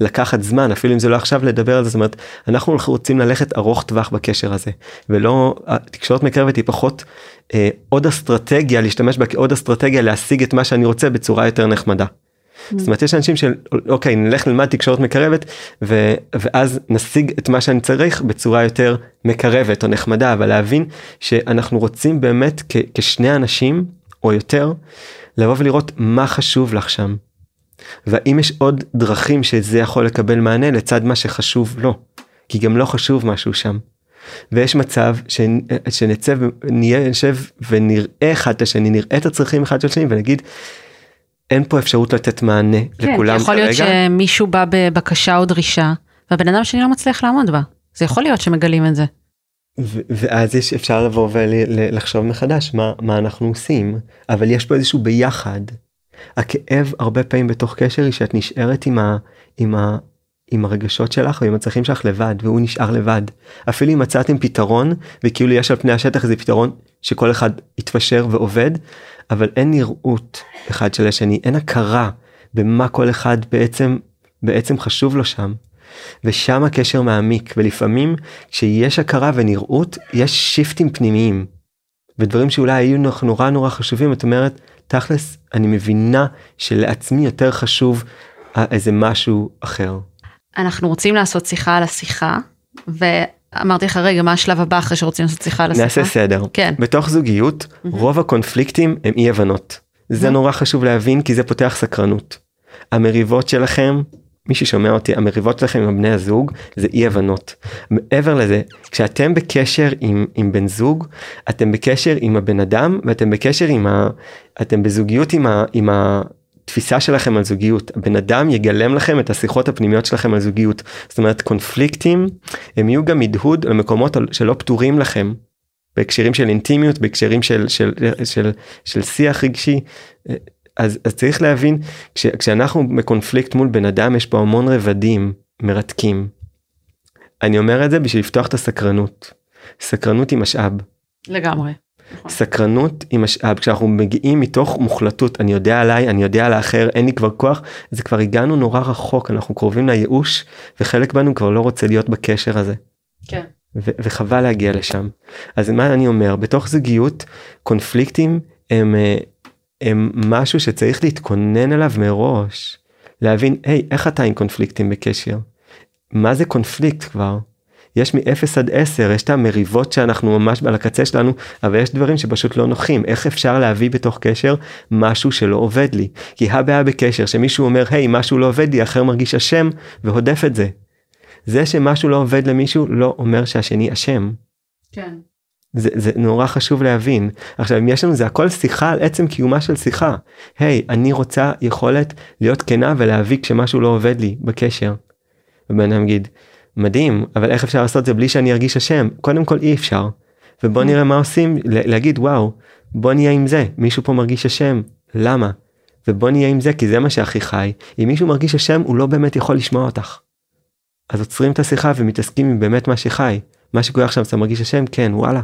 לקחת זמן אפילו אם זה לא עכשיו לדבר על זה זאת אומרת אנחנו רוצים ללכת ארוך טווח בקשר הזה ולא התקשורת מקרבת היא פחות אה, עוד אסטרטגיה להשתמש בה כעוד אסטרטגיה להשיג את מה שאני רוצה בצורה יותר נחמדה. Mm. זאת אומרת יש אנשים של אוקיי נלך ללמד תקשורת מקרבת ו, ואז נשיג את מה שאני צריך בצורה יותר מקרבת או נחמדה אבל להבין שאנחנו רוצים באמת כ, כשני אנשים או יותר לבוא ולראות מה חשוב לך שם. והאם יש עוד דרכים שזה יכול לקבל מענה לצד מה שחשוב לו כי גם לא חשוב משהו שם. ויש מצב ש... שנצא נשב ונראה אחד את השני נראה את הצרכים אחד של השני ונגיד אין פה אפשרות לתת מענה כן, לכולם יכול כרגע. יכול להיות שמישהו בא בבקשה או דרישה והבן אדם שני לא מצליח לעמוד בה זה יכול להיות שמגלים את זה. ואז יש אפשר לבוא ולחשוב מחדש מה מה אנחנו עושים אבל יש פה איזשהו ביחד. הכאב הרבה פעמים בתוך קשר היא שאת נשארת עם ה... עם ה... עם הרגשות שלך ועם הצרכים שלך לבד והוא נשאר לבד אפילו אם מצאתם פתרון וכאילו יש על פני השטח איזה פתרון שכל אחד יתפשר ועובד אבל אין נראות אחד של השני אין הכרה במה כל אחד בעצם בעצם חשוב לו שם. ושם הקשר מעמיק ולפעמים כשיש הכרה ונראות יש שיפטים פנימיים. ודברים שאולי היו נורא נורא חשובים את אומרת תכלס אני מבינה שלעצמי יותר חשוב אה, איזה משהו אחר. אנחנו רוצים לעשות שיחה על השיחה ואמרתי לך רגע מה השלב הבא אחרי שרוצים לעשות שיחה על השיחה. נעשה סדר. כן. בתוך זוגיות mm-hmm. רוב הקונפליקטים הם אי הבנות. זה mm-hmm. נורא חשוב להבין כי זה פותח סקרנות. המריבות שלכם מי ששומע אותי המריבות שלכם עם בני הזוג זה אי הבנות. מעבר לזה כשאתם בקשר עם, עם בן זוג אתם בקשר עם הבן אדם ואתם בקשר עם ה... אתם בזוגיות עם, ה, עם התפיסה שלכם על זוגיות הבן אדם יגלם לכם את השיחות הפנימיות שלכם על זוגיות זאת אומרת קונפליקטים הם יהיו גם הדהוד למקומות שלא פתורים לכם. בהקשרים של אינטימיות בהקשרים של של של של, של שיח רגשי אז, אז צריך להבין כש, כשאנחנו בקונפליקט מול בן אדם יש פה המון רבדים מרתקים. אני אומר את זה בשביל לפתוח את הסקרנות. סקרנות היא משאב. לגמרי. סקרנות היא משאב כשאנחנו מגיעים מתוך מוחלטות אני יודע עליי אני יודע על האחר אין לי כבר כוח זה כבר הגענו נורא רחוק אנחנו קרובים לייאוש וחלק בנו כבר לא רוצה להיות בקשר הזה. כן. וחבל להגיע לשם אז מה אני אומר בתוך זוגיות קונפליקטים הם אה, הם משהו שצריך להתכונן אליו מראש. להבין, היי, איך אתה עם קונפליקטים בקשר? מה זה קונפליקט כבר? יש מ-0 עד 10, יש את המריבות שאנחנו ממש על הקצה שלנו, אבל יש דברים שפשוט לא נוחים. איך אפשר להביא בתוך קשר משהו שלא עובד לי? כי הבעיה בקשר, שמישהו אומר, היי, משהו לא עובד לי, אחר מרגיש אשם, והודף את זה. זה שמשהו לא עובד למישהו, לא אומר שהשני אשם. כן. זה, זה נורא חשוב להבין. עכשיו אם יש לנו זה הכל שיחה על עצם קיומה של שיחה. היי hey, אני רוצה יכולת להיות כנה ולהביא כשמשהו לא עובד לי בקשר. ובן אדם יגיד מדהים אבל איך אפשר לעשות זה בלי שאני ארגיש אשם? קודם כל אי אפשר. ובוא נראה מה עושים להגיד וואו בוא נהיה עם זה מישהו פה מרגיש אשם למה? ובוא נהיה עם זה כי זה מה שהכי חי. אם מישהו מרגיש אשם הוא לא באמת יכול לשמוע אותך. אז עוצרים את השיחה ומתעסקים עם באמת מה שחי. מה שקורה עכשיו אתה מרגיש אשם? כן וואלה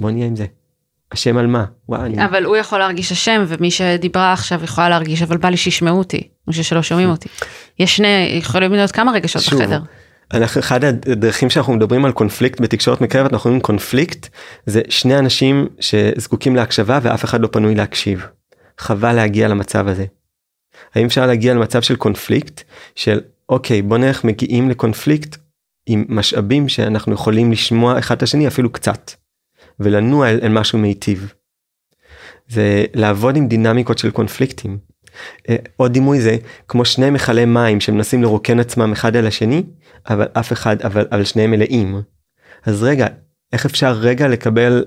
בוא נהיה עם זה. אשם על מה? וואי, אני... אבל הוא יכול להרגיש אשם ומי שדיברה עכשיו יכולה להרגיש אבל בא לי שישמעו אותי, או שלא שומעים אותי. יש שני, יכולים להיות כמה רגשות שוב, בחדר. אנחנו, אחד הדרכים שאנחנו מדברים על קונפליקט בתקשורת מקרבת אנחנו אומרים קונפליקט זה שני אנשים שזקוקים להקשבה ואף אחד לא פנוי להקשיב. חבל להגיע למצב הזה. האם אפשר להגיע למצב של קונפליקט של אוקיי בוא נלך מגיעים לקונפליקט עם משאבים שאנחנו יכולים לשמוע אחד את השני אפילו קצת. ולנוע אל, אל משהו מיטיב. זה לעבוד עם דינמיקות של קונפליקטים. אה, עוד דימוי זה כמו שני מכלי מים שמנסים לרוקן עצמם אחד על השני אבל אף אחד אבל אבל שניהם מלאים. אז רגע איך אפשר רגע לקבל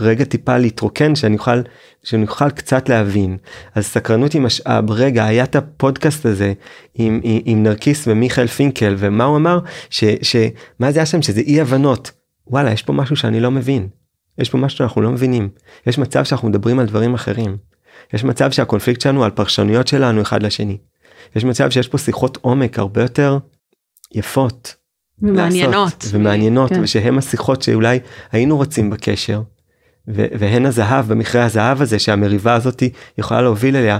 רגע טיפה להתרוקן שאני אוכל שאני אוכל קצת להבין אז סקרנות היא משאב רגע היה את הפודקאסט הזה עם, עם, עם נרקיס ומיכאל פינקל ומה הוא אמר שמה זה היה שם שזה אי הבנות וואלה יש פה משהו שאני לא מבין יש פה משהו שאנחנו לא מבינים. יש מצב שאנחנו מדברים על דברים אחרים. יש מצב שהקונפליקט שלנו על פרשנויות שלנו אחד לשני. יש מצב שיש פה שיחות עומק הרבה יותר יפות. ומעניינות. ומעניינות, כן. ושהם השיחות שאולי היינו רוצים בקשר. והן הזהב במכרה הזהב הזה שהמריבה הזאת יכולה להוביל אליה.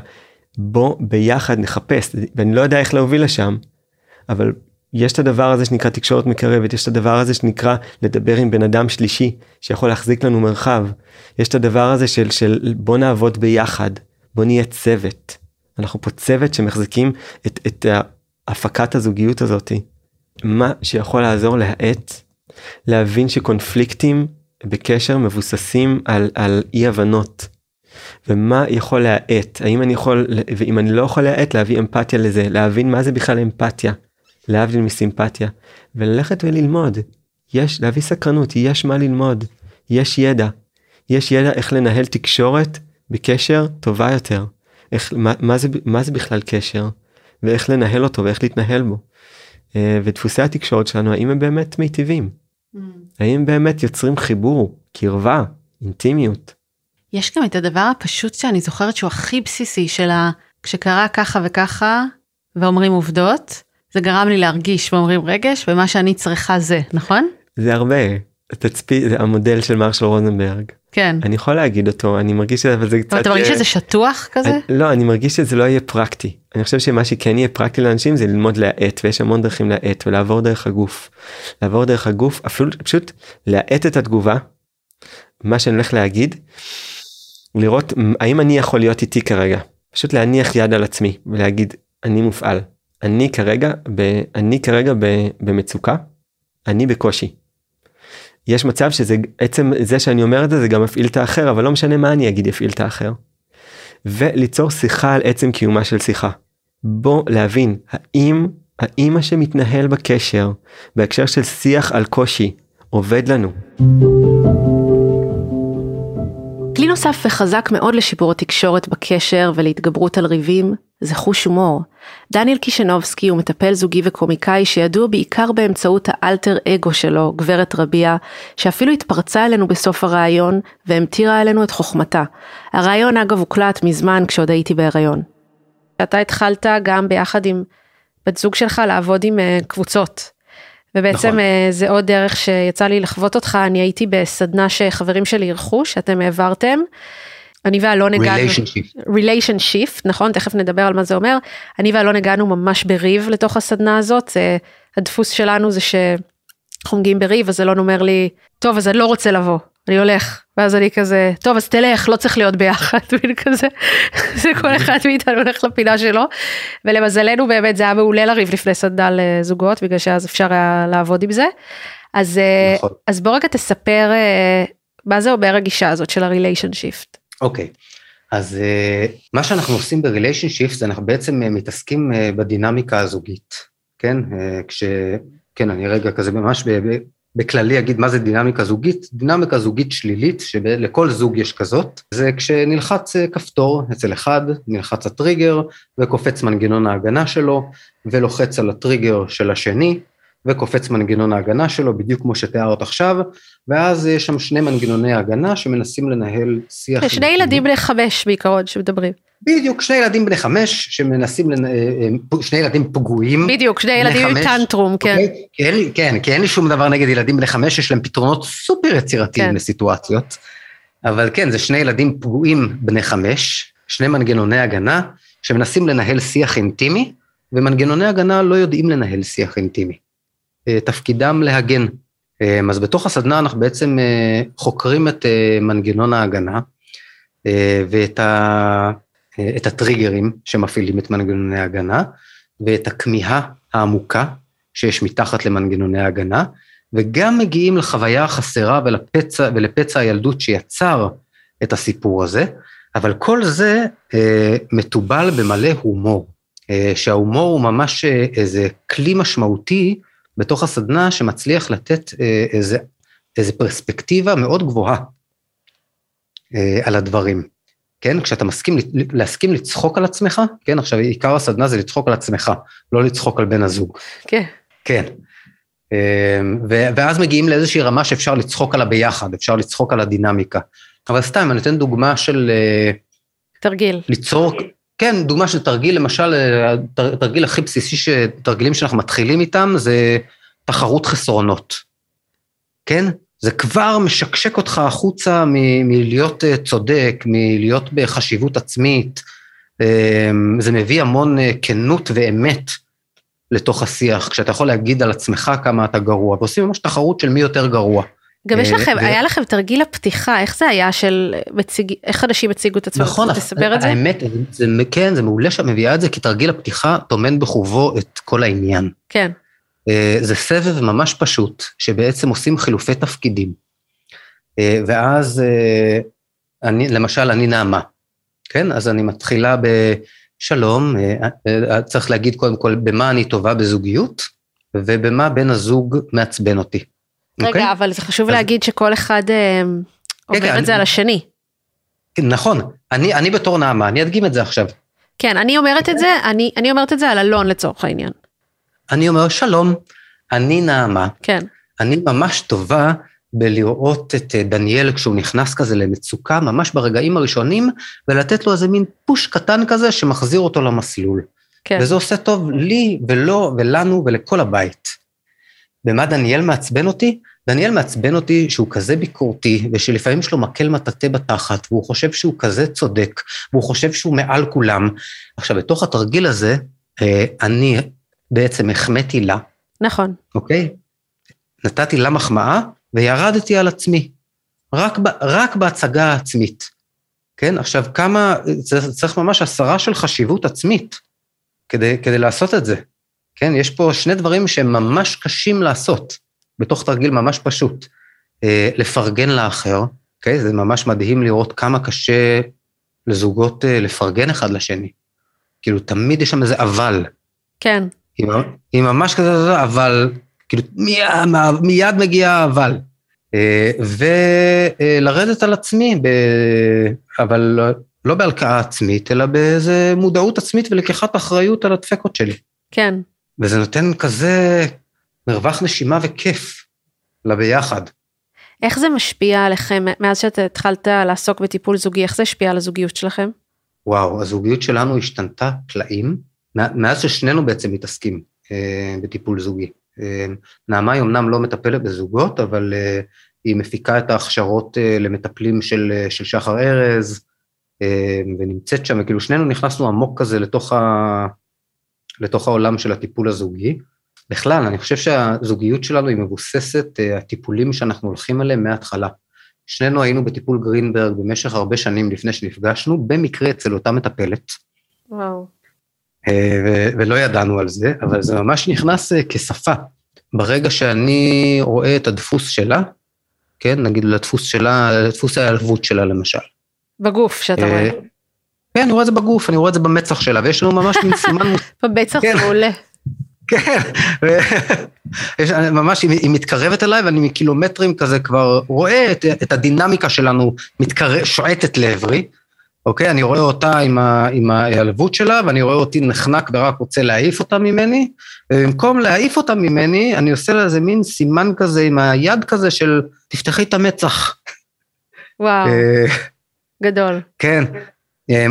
בוא ביחד נחפש, ואני לא יודע איך להוביל לשם, אבל יש את הדבר הזה שנקרא תקשורת מקרבת, יש את הדבר הזה שנקרא לדבר עם בן אדם שלישי שיכול להחזיק לנו מרחב. יש את הדבר הזה של, של בוא נעבוד ביחד, בוא נהיה צוות. אנחנו פה צוות שמחזיקים את, את הפקת הזוגיות הזאתי. מה שיכול לעזור להאט, להבין שקונפליקטים בקשר מבוססים על, על אי הבנות. ומה יכול להאט, האם אני יכול, ואם אני לא יכול להאט, להביא אמפתיה לזה, להבין מה זה בכלל אמפתיה. להבדיל מסימפתיה, וללכת וללמוד. יש, להביא סקרנות, יש מה ללמוד, יש ידע. יש ידע איך לנהל תקשורת בקשר טובה יותר. איך, מה, מה, זה, מה זה בכלל קשר, ואיך לנהל אותו ואיך להתנהל בו. אה, ודפוסי התקשורת שלנו, האם הם באמת מיטיבים? Mm. האם באמת יוצרים חיבור, קרבה, אינטימיות? יש גם את הדבר הפשוט שאני זוכרת שהוא הכי בסיסי של ה... כשקרה ככה וככה, ואומרים עובדות, זה גרם לי להרגיש ואומרים רגש ומה שאני צריכה זה נכון? זה הרבה. תצפי זה המודל של מרשל רוזנברג. כן. אני יכול להגיד אותו אני מרגיש שזה אבל זה קצת אתה מרגיש שזה שטוח כזה? אני, לא אני מרגיש שזה לא יהיה פרקטי. אני חושב שמה שכן יהיה פרקטי לאנשים זה ללמוד להאט ויש המון דרכים להאט ולעבור דרך הגוף. לעבור דרך הגוף אפילו פשוט להאט את התגובה. מה שאני הולך להגיד לראות האם אני יכול להיות איתי כרגע? פשוט להניח יד על עצמי ולהגיד אני מופעל אני כרגע, ב, אני כרגע ב, במצוקה, אני בקושי. יש מצב שזה עצם זה שאני אומר את זה זה גם מפעיל את האחר אבל לא משנה מה אני אגיד יפעיל את האחר. וליצור שיחה על עצם קיומה של שיחה. בוא להבין האם האם מה שמתנהל בקשר בהקשר של שיח על קושי עובד לנו. כלי נוסף וחזק מאוד לשיפור התקשורת בקשר ולהתגברות על ריבים זה חוש הומור. דניאל קישנובסקי הוא מטפל זוגי וקומיקאי שידוע בעיקר באמצעות האלטר אגו שלו, גברת רביע, שאפילו התפרצה אלינו בסוף הראיון והמטירה אלינו את חוכמתה. הראיון אגב הוקלט מזמן כשעוד הייתי בהיריון. אתה התחלת גם ביחד עם בת זוג שלך לעבוד עם uh, קבוצות. ובעצם נכון. uh, זה עוד דרך שיצא לי לחוות אותך, אני הייתי בסדנה שחברים שלי אירחו, שאתם העברתם. אני ואלון הגענו, relation shift, נכון? תכף נדבר על מה זה אומר. אני ואלון הגענו ממש בריב לתוך הסדנה הזאת, הדפוס שלנו זה שאנחנו מגיעים בריב, אז אלון אומר לי, טוב, אז אני לא רוצה לבוא, אני הולך. ואז אני כזה, טוב, אז תלך, לא צריך להיות ביחד, מין כזה, זה כל אחד מאיתנו הולך לפינה שלו. ולמזלנו באמת זה היה מעולה לריב לפני סדנה לזוגות, בגלל שאז אפשר היה לעבוד עם זה. אז, אה, נכון. אז בוא רגע תספר אה, מה זה אומר הגישה הזאת של ה relation shift. אוקיי, אז uh, מה שאנחנו עושים ב relation shift זה אנחנו בעצם uh, מתעסקים uh, בדינמיקה הזוגית, כן? כש... כן, אני רגע כזה ממש בכללי אגיד מה זה דינמיקה זוגית. דינמיקה זוגית שלילית, שלכל זוג יש כזאת, זה כשנלחץ כפתור אצל אחד, נלחץ הטריגר וקופץ מנגנון ההגנה שלו, ולוחץ על הטריגר של השני, וקופץ מנגנון ההגנה שלו, בדיוק כמו שתיארת עכשיו, ואז יש שם שני מנגנוני הגנה שמנסים לנהל שיח. שני ילדים בני חמש בעיקרון שמדברים. בדיוק, שני ילדים בני חמש שמנסים, לנ... אה, אה, שני ילדים פגועים. בדיוק, שני ילדים עם טנטרום, כן. אוקיי? אין, כן, כי אין לי שום דבר נגד ילדים בני חמש, יש להם פתרונות סופר יצירתיים כן. לסיטואציות. אבל כן, זה שני ילדים פגועים בני חמש, שני מנגנוני הגנה, שמנסים לנהל שיח אינטימי, ומנגנוני הגנה לא יודעים לנהל שיח אינטימי. אה, תפקידם להגן. אה, אז בתוך הסדנה אנחנו בעצם אה, חוקרים את מנגנון ההגנה ואת ה, את הטריגרים שמפעילים את מנגנוני ההגנה ואת הכמיהה העמוקה שיש מתחת למנגנוני ההגנה, וגם מגיעים לחוויה החסרה ולפצע, ולפצע הילדות שיצר את הסיפור הזה, אבל כל זה אה, מתובל במלא הומור, אה, שההומור הוא ממש איזה כלי משמעותי בתוך הסדנה שמצליח לתת אה, איזה, איזה פרספקטיבה מאוד גבוהה אה, על הדברים. כן, כשאתה מסכים, להסכים לצחוק על עצמך, כן, עכשיו עיקר הסדנה זה לצחוק על עצמך, לא לצחוק על בן הזוג. כן. כן. אה, ואז מגיעים לאיזושהי רמה שאפשר לצחוק עליה ביחד, אפשר לצחוק על הדינמיקה. אבל סתם, אני אתן דוגמה של... תרגיל. ליצור, כן, דוגמה של תרגיל, למשל, התרגיל הכי בסיסי, תרגילים שאנחנו מתחילים איתם, זה תחרות חסרונות. כן? זה כבר משקשק אותך החוצה מ- מלהיות אה, צודק, מלהיות בחשיבות עצמית, זה מביא המון כנות ואמת לתוך השיח, כשאתה יכול להגיד על עצמך כמה אתה גרוע, ועושים ממש תחרות של מי יותר גרוע. גם יש לכם, היה לכם תרגיל הפתיחה, איך זה היה של מציג, איך אנשים הציגו את עצמם? נכון, תספר את זה. האמת, זה, כן, זה מעולה שאת מביאה את זה, כי תרגיל הפתיחה טומן בחובו את כל העניין. כן. זה סבב ממש פשוט, שבעצם עושים חילופי תפקידים. ואז, אני, למשל, אני נעמה, כן? אז אני מתחילה בשלום, צריך להגיד קודם כל במה אני טובה בזוגיות, ובמה בן הזוג מעצבן אותי. רגע, okay? אוקיי? אבל זה חשוב אז... להגיד שכל אחד uh, עובר רגע, את זה. על השני. נכון, אני, אני בתור נעמה, אני אדגים את זה עכשיו. כן, אני אומרת את זה, אני, אני אומרת את זה על אלון לצורך העניין. אני אומר, שלום, אני נעמה. כן. אני ממש טובה בלראות את אה, דניאל כשהוא נכנס כזה למצוקה, ממש ברגעים הראשונים, ולתת לו איזה מין פוש קטן כזה שמחזיר אותו למסלול. כן. וזה עושה טוב לי ולו ולנו ולכל הבית. במה דניאל מעצבן אותי? דניאל מעצבן אותי שהוא כזה ביקורתי, ושלפעמים יש לו מקל מטאטא בתחת, והוא חושב שהוא כזה צודק, והוא חושב שהוא מעל כולם. עכשיו, בתוך התרגיל הזה, אה, אני בעצם החמאתי לה. נכון. אוקיי? נתתי לה מחמאה, וירדתי על עצמי. רק, רק בהצגה העצמית. כן? עכשיו, כמה, צריך ממש הסרה של חשיבות עצמית כדי, כדי לעשות את זה. כן, יש פה שני דברים שהם ממש קשים לעשות, בתוך תרגיל ממש פשוט. אה, לפרגן לאחר, אוקיי? זה ממש מדהים לראות כמה קשה לזוגות אה, לפרגן אחד לשני. כאילו, תמיד יש שם איזה אבל. כן. היא, היא ממש כזה, אבל, כאילו, מיד, מיד מגיע אבל. אה, ולרדת על עצמי, ב... אבל לא, לא בהלקאה עצמית, אלא באיזה מודעות עצמית ולקיחת אחריות על הדפקות שלי. כן. וזה נותן כזה מרווח נשימה וכיף לביחד. איך זה משפיע עליכם מאז שאתה התחלת לעסוק בטיפול זוגי, איך זה השפיע על הזוגיות שלכם? וואו, הזוגיות שלנו השתנתה פלאים, מאז ששנינו בעצם מתעסקים אה, בטיפול זוגי. אה, נעמה היא אמנם לא מטפלת בזוגות, אבל אה, היא מפיקה את ההכשרות אה, למטפלים של, אה, של שחר ארז, אה, ונמצאת שם, וכאילו שנינו נכנסנו עמוק כזה לתוך, ה, לתוך העולם של הטיפול הזוגי. בכלל, אני חושב שהזוגיות שלנו היא מבוססת, אה, הטיפולים שאנחנו הולכים עליהם מההתחלה. שנינו היינו בטיפול גרינברג במשך הרבה שנים לפני שנפגשנו, במקרה אצל אותה מטפלת. וואו. אה, ולא ידענו על זה, אבל זה ממש נכנס אה, כשפה. ברגע שאני רואה את הדפוס שלה, כן, נגיד לדפוס שלה, לדפוס ההיעלבות שלה למשל. בגוף שאתה רואה. כן, אני רואה את זה בגוף, אני רואה את זה במצח שלה, ויש לנו ממש מין סימן... במצח זה כן. עולה. כן, ממש היא מתקרבת אליי ואני מקילומטרים כזה כבר רואה את, את הדינמיקה שלנו מתקרב, שועטת לעברי, אוקיי? אני רואה אותה עם, ה, עם ההיעלבות שלה ואני רואה אותי נחנק ורק רוצה להעיף אותה ממני, ובמקום להעיף אותה ממני, אני עושה לה איזה מין סימן כזה עם היד כזה של תפתחי את המצח. וואו, אה, גדול. כן,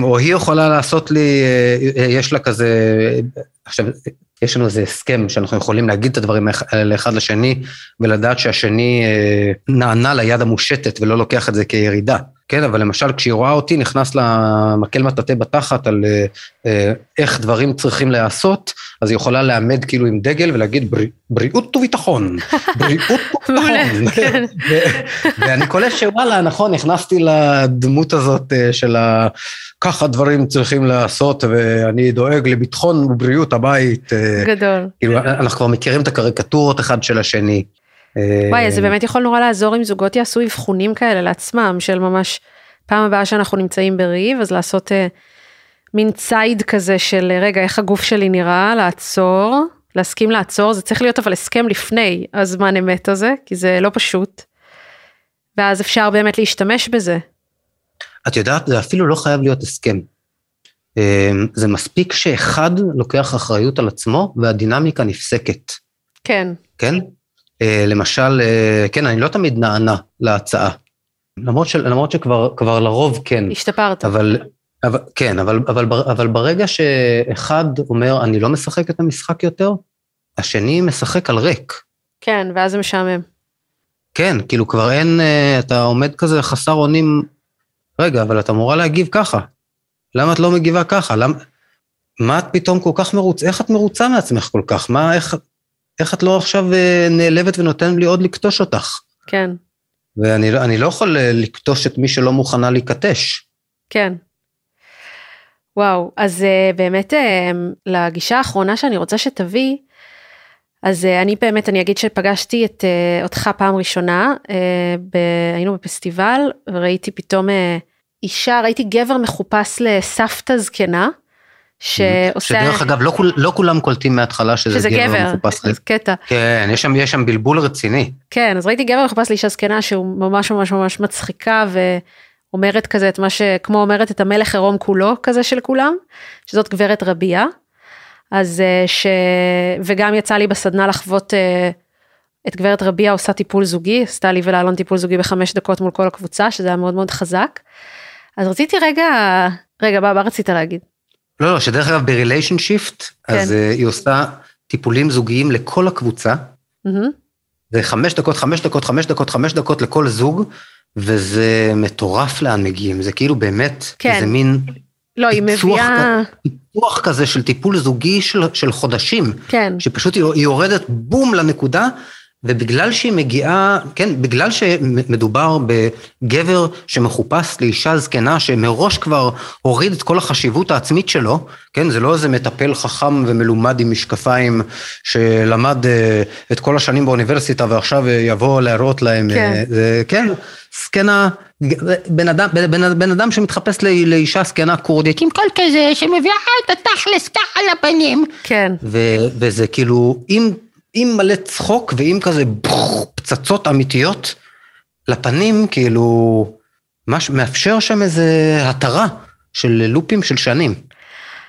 או היא יכולה לעשות לי, אה, יש לה כזה, עכשיו, יש לנו איזה הסכם שאנחנו יכולים להגיד את הדברים האלה אחד לשני, ולדעת שהשני אה, נענה ליד המושטת ולא לוקח את זה כירידה. כן, אבל למשל כשהיא רואה אותי נכנס לה מקל מטאטא בתחת על אה, אה, איך דברים צריכים להיעשות, אז היא יכולה לעמד כאילו עם דגל ולהגיד בריא, בריאות וביטחון, בריאות וביטחון. כן. ואני קולט שוואלה, נכון, נכנסתי לדמות הזאת אה, של ה... ככה דברים צריכים לעשות, ואני דואג לביטחון ובריאות הבית. גדול. כאילו, אנחנו כבר מכירים את הקריקטורות אחד של השני. וואי, זה באמת יכול נורא לעזור אם זוגות יעשו אבחונים כאלה לעצמם, של ממש, פעם הבאה שאנחנו נמצאים בריב, אז לעשות אה, מין ציד כזה של רגע, איך הגוף שלי נראה, לעצור, להסכים לעצור, זה צריך להיות אבל הסכם לפני הזמן אמת הזה, כי זה לא פשוט. ואז אפשר באמת להשתמש בזה. את יודעת, זה אפילו לא חייב להיות הסכם. זה מספיק שאחד לוקח אחריות על עצמו והדינמיקה נפסקת. כן. כן? אה, למשל, אה, כן, אני לא תמיד נענה להצעה. למרות, ש, למרות שכבר לרוב כן. השתפרת. אבל, אבל כן, אבל, אבל, אבל ברגע שאחד אומר, אני לא משחק את המשחק יותר, השני משחק על ריק. כן, ואז זה משעמם. כן, כאילו כבר אין, אה, אתה עומד כזה חסר אונים, רגע, אבל אתה אמורה להגיב ככה. למה את לא מגיבה ככה? למה... מה את פתאום כל כך מרוצה? איך את מרוצה מעצמך כל כך? מה, איך, איך את לא עכשיו אה, נעלבת ונותנת לי עוד לקטוש אותך? כן. ואני לא, לא יכול אה, לקטוש את מי שלא מוכנה להיקטש. כן. וואו, אז uh, באמת לגישה האחרונה שאני רוצה שתביא, אז אני באמת, אני אגיד שפגשתי את אותך פעם ראשונה, ב, היינו בפסטיבל, וראיתי פתאום אישה, ראיתי גבר מחופש לסבתא זקנה, שעושה... שדרך אגב, לא, לא כולם קולטים מההתחלה שזה, שזה גבר, גבר מחופש. שזה קטע. כן, יש שם, יש שם בלבול רציני. כן, אז ראיתי גבר מחופש לאישה זקנה שהוא ממש ממש ממש מצחיקה ואומרת כזה את מה ש... כמו אומרת את המלך עירום כולו כזה של כולם, שזאת גברת רבייה. אז אה, ש... וגם יצא לי בסדנה לחוות אה, את גברת רבייה עושה טיפול זוגי, עשתה לי ולאלון טיפול זוגי בחמש דקות מול כל הקבוצה, שזה היה מאוד מאוד חזק. אז רציתי רגע, רגע, מה רצית להגיד? לא, לא, שדרך אגב ב relation shift, כן. אז uh, היא עושה טיפולים זוגיים לכל הקבוצה. Mm-hmm. זה חמש דקות, חמש דקות, חמש דקות, חמש דקות לכל זוג, וזה מטורף לאן מגיעים, זה כאילו באמת, כן. זה מין... לא, היא מביאה... פיתוח כזה של טיפול זוגי של, של חודשים. כן. שפשוט היא יורדת בום לנקודה, ובגלל שהיא מגיעה, כן, בגלל שמדובר בגבר שמחופש לאישה זקנה שמראש כבר הוריד את כל החשיבות העצמית שלו, כן, זה לא איזה מטפל חכם ומלומד עם משקפיים שלמד uh, את כל השנים באוניברסיטה ועכשיו יבוא להראות להם, כן, uh, זה, כן, זקנה, בן אדם, בן, בן אדם שמתחפש לא, לאישה זקנה כורדית עם קול כזה שמביאה את התכלס ככה לפנים. כן. ו, וזה כאילו, אם... עם מלא צחוק ועם כזה פצצות אמיתיות לפנים, כאילו, מש, מאפשר שם איזה התרה של לופים של שנים.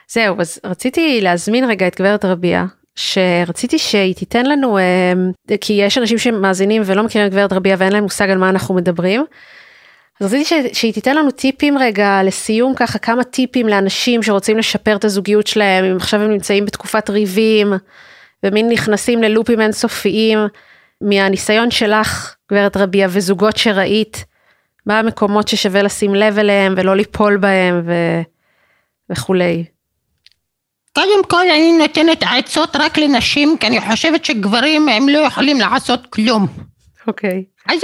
זהו, אז רציתי להזמין רגע את גברת רביע, שרציתי שהיא תיתן לנו, אה, כי יש אנשים שמאזינים ולא מכירים את גברת רביע ואין להם מושג על מה אנחנו מדברים. אז רציתי שהיא תיתן לנו טיפים רגע לסיום ככה כמה טיפים לאנשים שרוצים לשפר את הזוגיות שלהם אם עכשיו הם נמצאים בתקופת ריבים ומין נכנסים ללופים אינסופיים. מהניסיון שלך, גברת רביע, וזוגות שראית, מה המקומות ששווה לשים לב אליהם ולא ליפול בהם ו... וכולי. קודם כל אני נותנת עצות רק לנשים, כי אני חושבת שגברים הם לא יכולים לעשות כלום. אוקיי. Okay. אז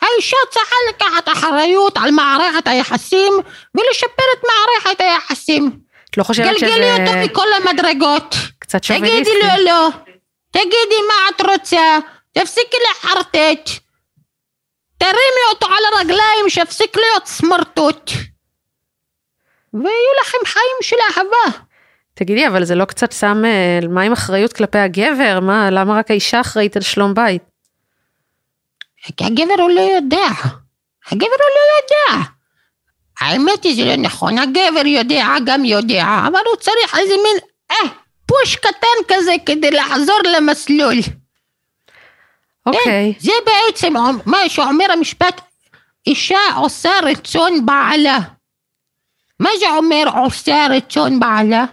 האישה צריכה לקחת אחריות על מערכת היחסים ולשפר את מערכת היחסים. את לא חושבת שזה... גלגלי אותו מכל המדרגות. קצת שוביניסטי. תגידי לו לא, תגידי מה את רוצה, תפסיקי לחרטט. תרימי אותו על הרגליים, שיפסיק להיות סמרטוט. ויהיו לכם חיים של אהבה. תגידי, אבל זה לא קצת שם, אה, מה עם אחריות כלפי הגבר? מה, למה רק האישה אחראית על שלום בית? כי הגבר הוא לא יודע. הגבר הוא לא יודע. האמת היא זה לא נכון, הגבר יודע, גם יודע, אבל הוא צריך איזה מין, אה, פוש קטן כזה כדי לחזור למסלול. אוקיי. Okay. זה בעצם מה שאומר המשפט, אישה עושה רצון בעלה. מה זה אומר עושה רצון בעלה?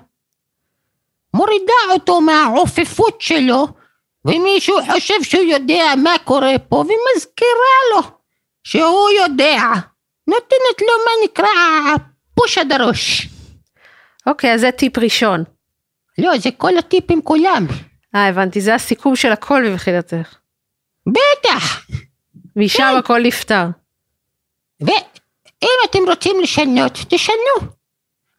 מורידה אותו מהעופפות שלו, ומישהו חושב שהוא יודע מה קורה פה, ומזכירה לו שהוא יודע. נותנת לו מה נקרא פוש עד הראש. אוקיי, אז זה טיפ ראשון. לא, זה כל הטיפים כולם. אה, הבנתי, זה הסיכום של הכל מבחינתך. בטח. משם כן. הכל נפתר. ואם אתם רוצים לשנות, תשנו.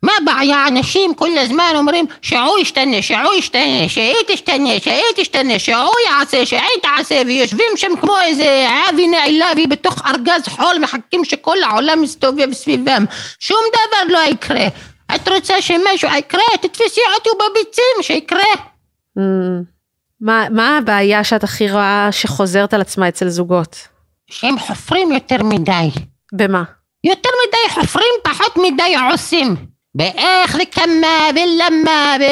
מה הבעיה? אנשים כל הזמן אומרים שהוא ישתנה, שהוא ישתנה, שהיא תשתנה, שהיא תשתנה, שהוא יעשה, שהיא תעשה, ויושבים שם כמו איזה אבי נעלבי בתוך ארגז חול, מחכים שכל העולם יסתובב סביבם. שום דבר לא יקרה. את רוצה שמשהו יקרה? תתפסי אותו בביצים, שיקרה. Mm. מה, מה הבעיה שאת הכי רואה שחוזרת על עצמה אצל זוגות? שהם חופרים יותר מדי. במה? יותר מדי חופרים, פחות מדי עושים. באיך וכמה ולמה ו...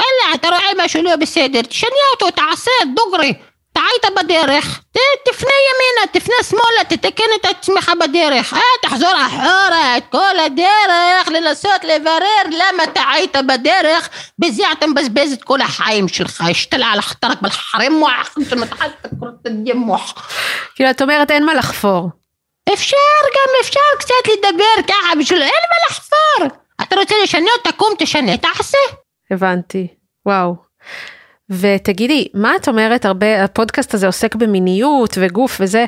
וואלה, אתה רואה משהו לא בסדר, תשנה אותו, תעשה דוגרי. טעית בדרך, ת, תפנה ימינה, תפנה שמאלה, תתקן את עצמך בדרך. אה, תחזור אחורה את כל הדרך לנסות לברר למה טעית בדרך, בזה אתה מבזבז את כל החיים שלך, השתלה על החתרק בלחרם מוח, מוח. כאילו, את אומרת אין מה לחפור. אפשר גם, אפשר קצת לדבר ככה בשביל, אין מה לחפור. אתה רוצה לשנות, תקום, תשנה, תעשה. הבנתי, וואו. ותגידי, מה את אומרת, הרבה, הפודקאסט הזה עוסק במיניות וגוף וזה,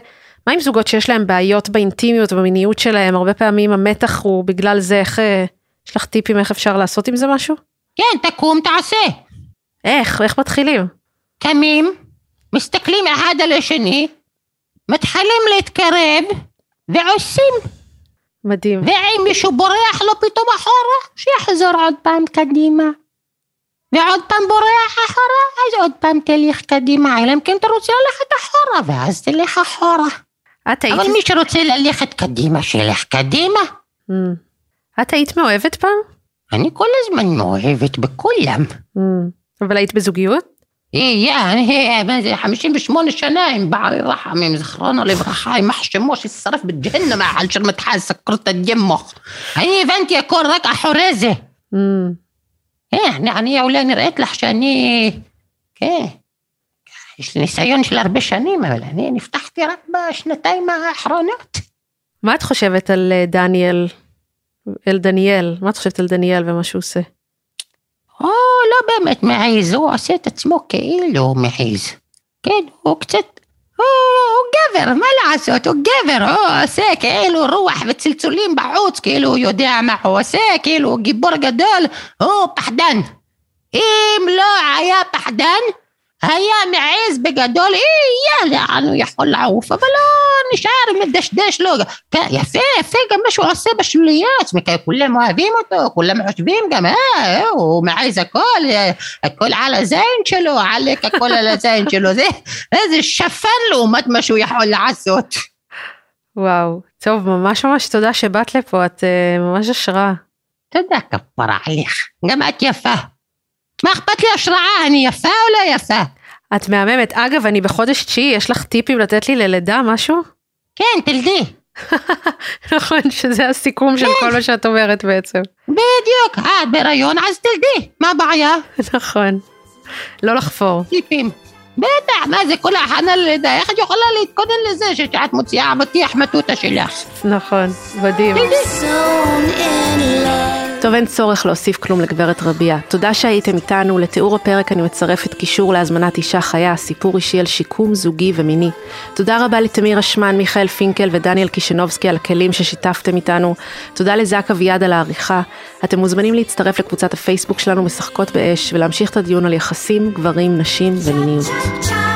מה עם זוגות שיש להם בעיות באינטימיות ובמיניות שלהם, הרבה פעמים המתח הוא בגלל זה, איך, אה, יש לך טיפים איך אפשר לעשות עם זה משהו? כן, תקום, תעשה. איך? איך מתחילים? קמים, מסתכלים אחד על השני, מתחילים להתקרב, ועושים. מדהים. ואם מישהו בורח לו פתאום אחורה, שיחזור עוד פעם קדימה. ועוד פעם בורח אחורה, אז עוד פעם תלך קדימה, אלא אם כן אתה רוצה ללכת אחורה, ואז תלך אחורה. את היית... אבל מי שרוצה ללכת קדימה, שילך קדימה. Mm. את היית מאוהבת פעם? אני כל הזמן מאוהבת בכולם. Mm. אבל היית בזוגיות? יהיה, מה זה, 58 שנה עם בעלי רחמים, זכרונו לברכה, יימח שמו שישרף בג'הנם על של מתחל סקרות הג'מוך. אני הבנתי הכל רק. Mm. כן, אני אולי נראית לך שאני... כן. יש לי ניסיון של הרבה שנים, אבל אני נפתחתי רק בשנתיים האחרונות. מה את חושבת על אה, דניאל, על דניאל? מה את חושבת על דניאל ומה שהוא עושה? או, לא באמת מעיז, הוא עושה את עצמו כאילו הוא מעיז. כן, הוא קצת... הוא, הוא גבר, מה לעשות, הוא גבר, הוא עושה כאילו רוח וצלצולים בחוץ, כאילו הוא יודע מה הוא עושה, כאילו הוא גיבור גדול, הוא פחדן. אם לא היה פחדן, היה מעז בגדול, אי, יאללה, הוא יכול לעוף, אבל לא נשאר מדשדש לו. כן, יפה, יפה גם מה שהוא עושה בשוליות, כולם אוהבים אותו, כולם חושבים גם, אה, הוא מעז הכל, הכל על הזין שלו, עלק הכל על הזין שלו, זה איזה שפן לעומת מה שהוא יכול לעשות. וואו, טוב, ממש ממש תודה שבאת לפה, את uh, ממש השראה. תודה כפרה עליך, גם את יפה. מה אכפת לי השראה, אני יפה או לא יפה? את מהממת. אגב, אני בחודש תשיעי, יש לך טיפים לתת לי ללידה, משהו? כן, תלדי. נכון, שזה הסיכום של כל מה שאת אומרת בעצם. בדיוק, את בהיריון, אז תלדי, מה הבעיה? נכון. לא לחפור. טיפים. בטח, מה זה כל ההכנה ללידה, איך את יכולה להתכונן לזה שאת מוציאה אבטיח מטוטה שלך? נכון, מדהים. טוב, אין צורך להוסיף כלום לגברת רביע. תודה שהייתם איתנו. לתיאור הפרק אני מצרפת קישור להזמנת אישה חיה, סיפור אישי על שיקום זוגי ומיני. תודה רבה לתמיר אשמן, מיכאל פינקל ודניאל קישנובסקי על הכלים ששיתפתם איתנו. תודה לזק אביעד על העריכה. אתם מוזמנים להצטרף לקבוצת הפייסבוק שלנו משחקות באש ולהמשיך את הדיון על יחסים, גברים, נשים ומיניות.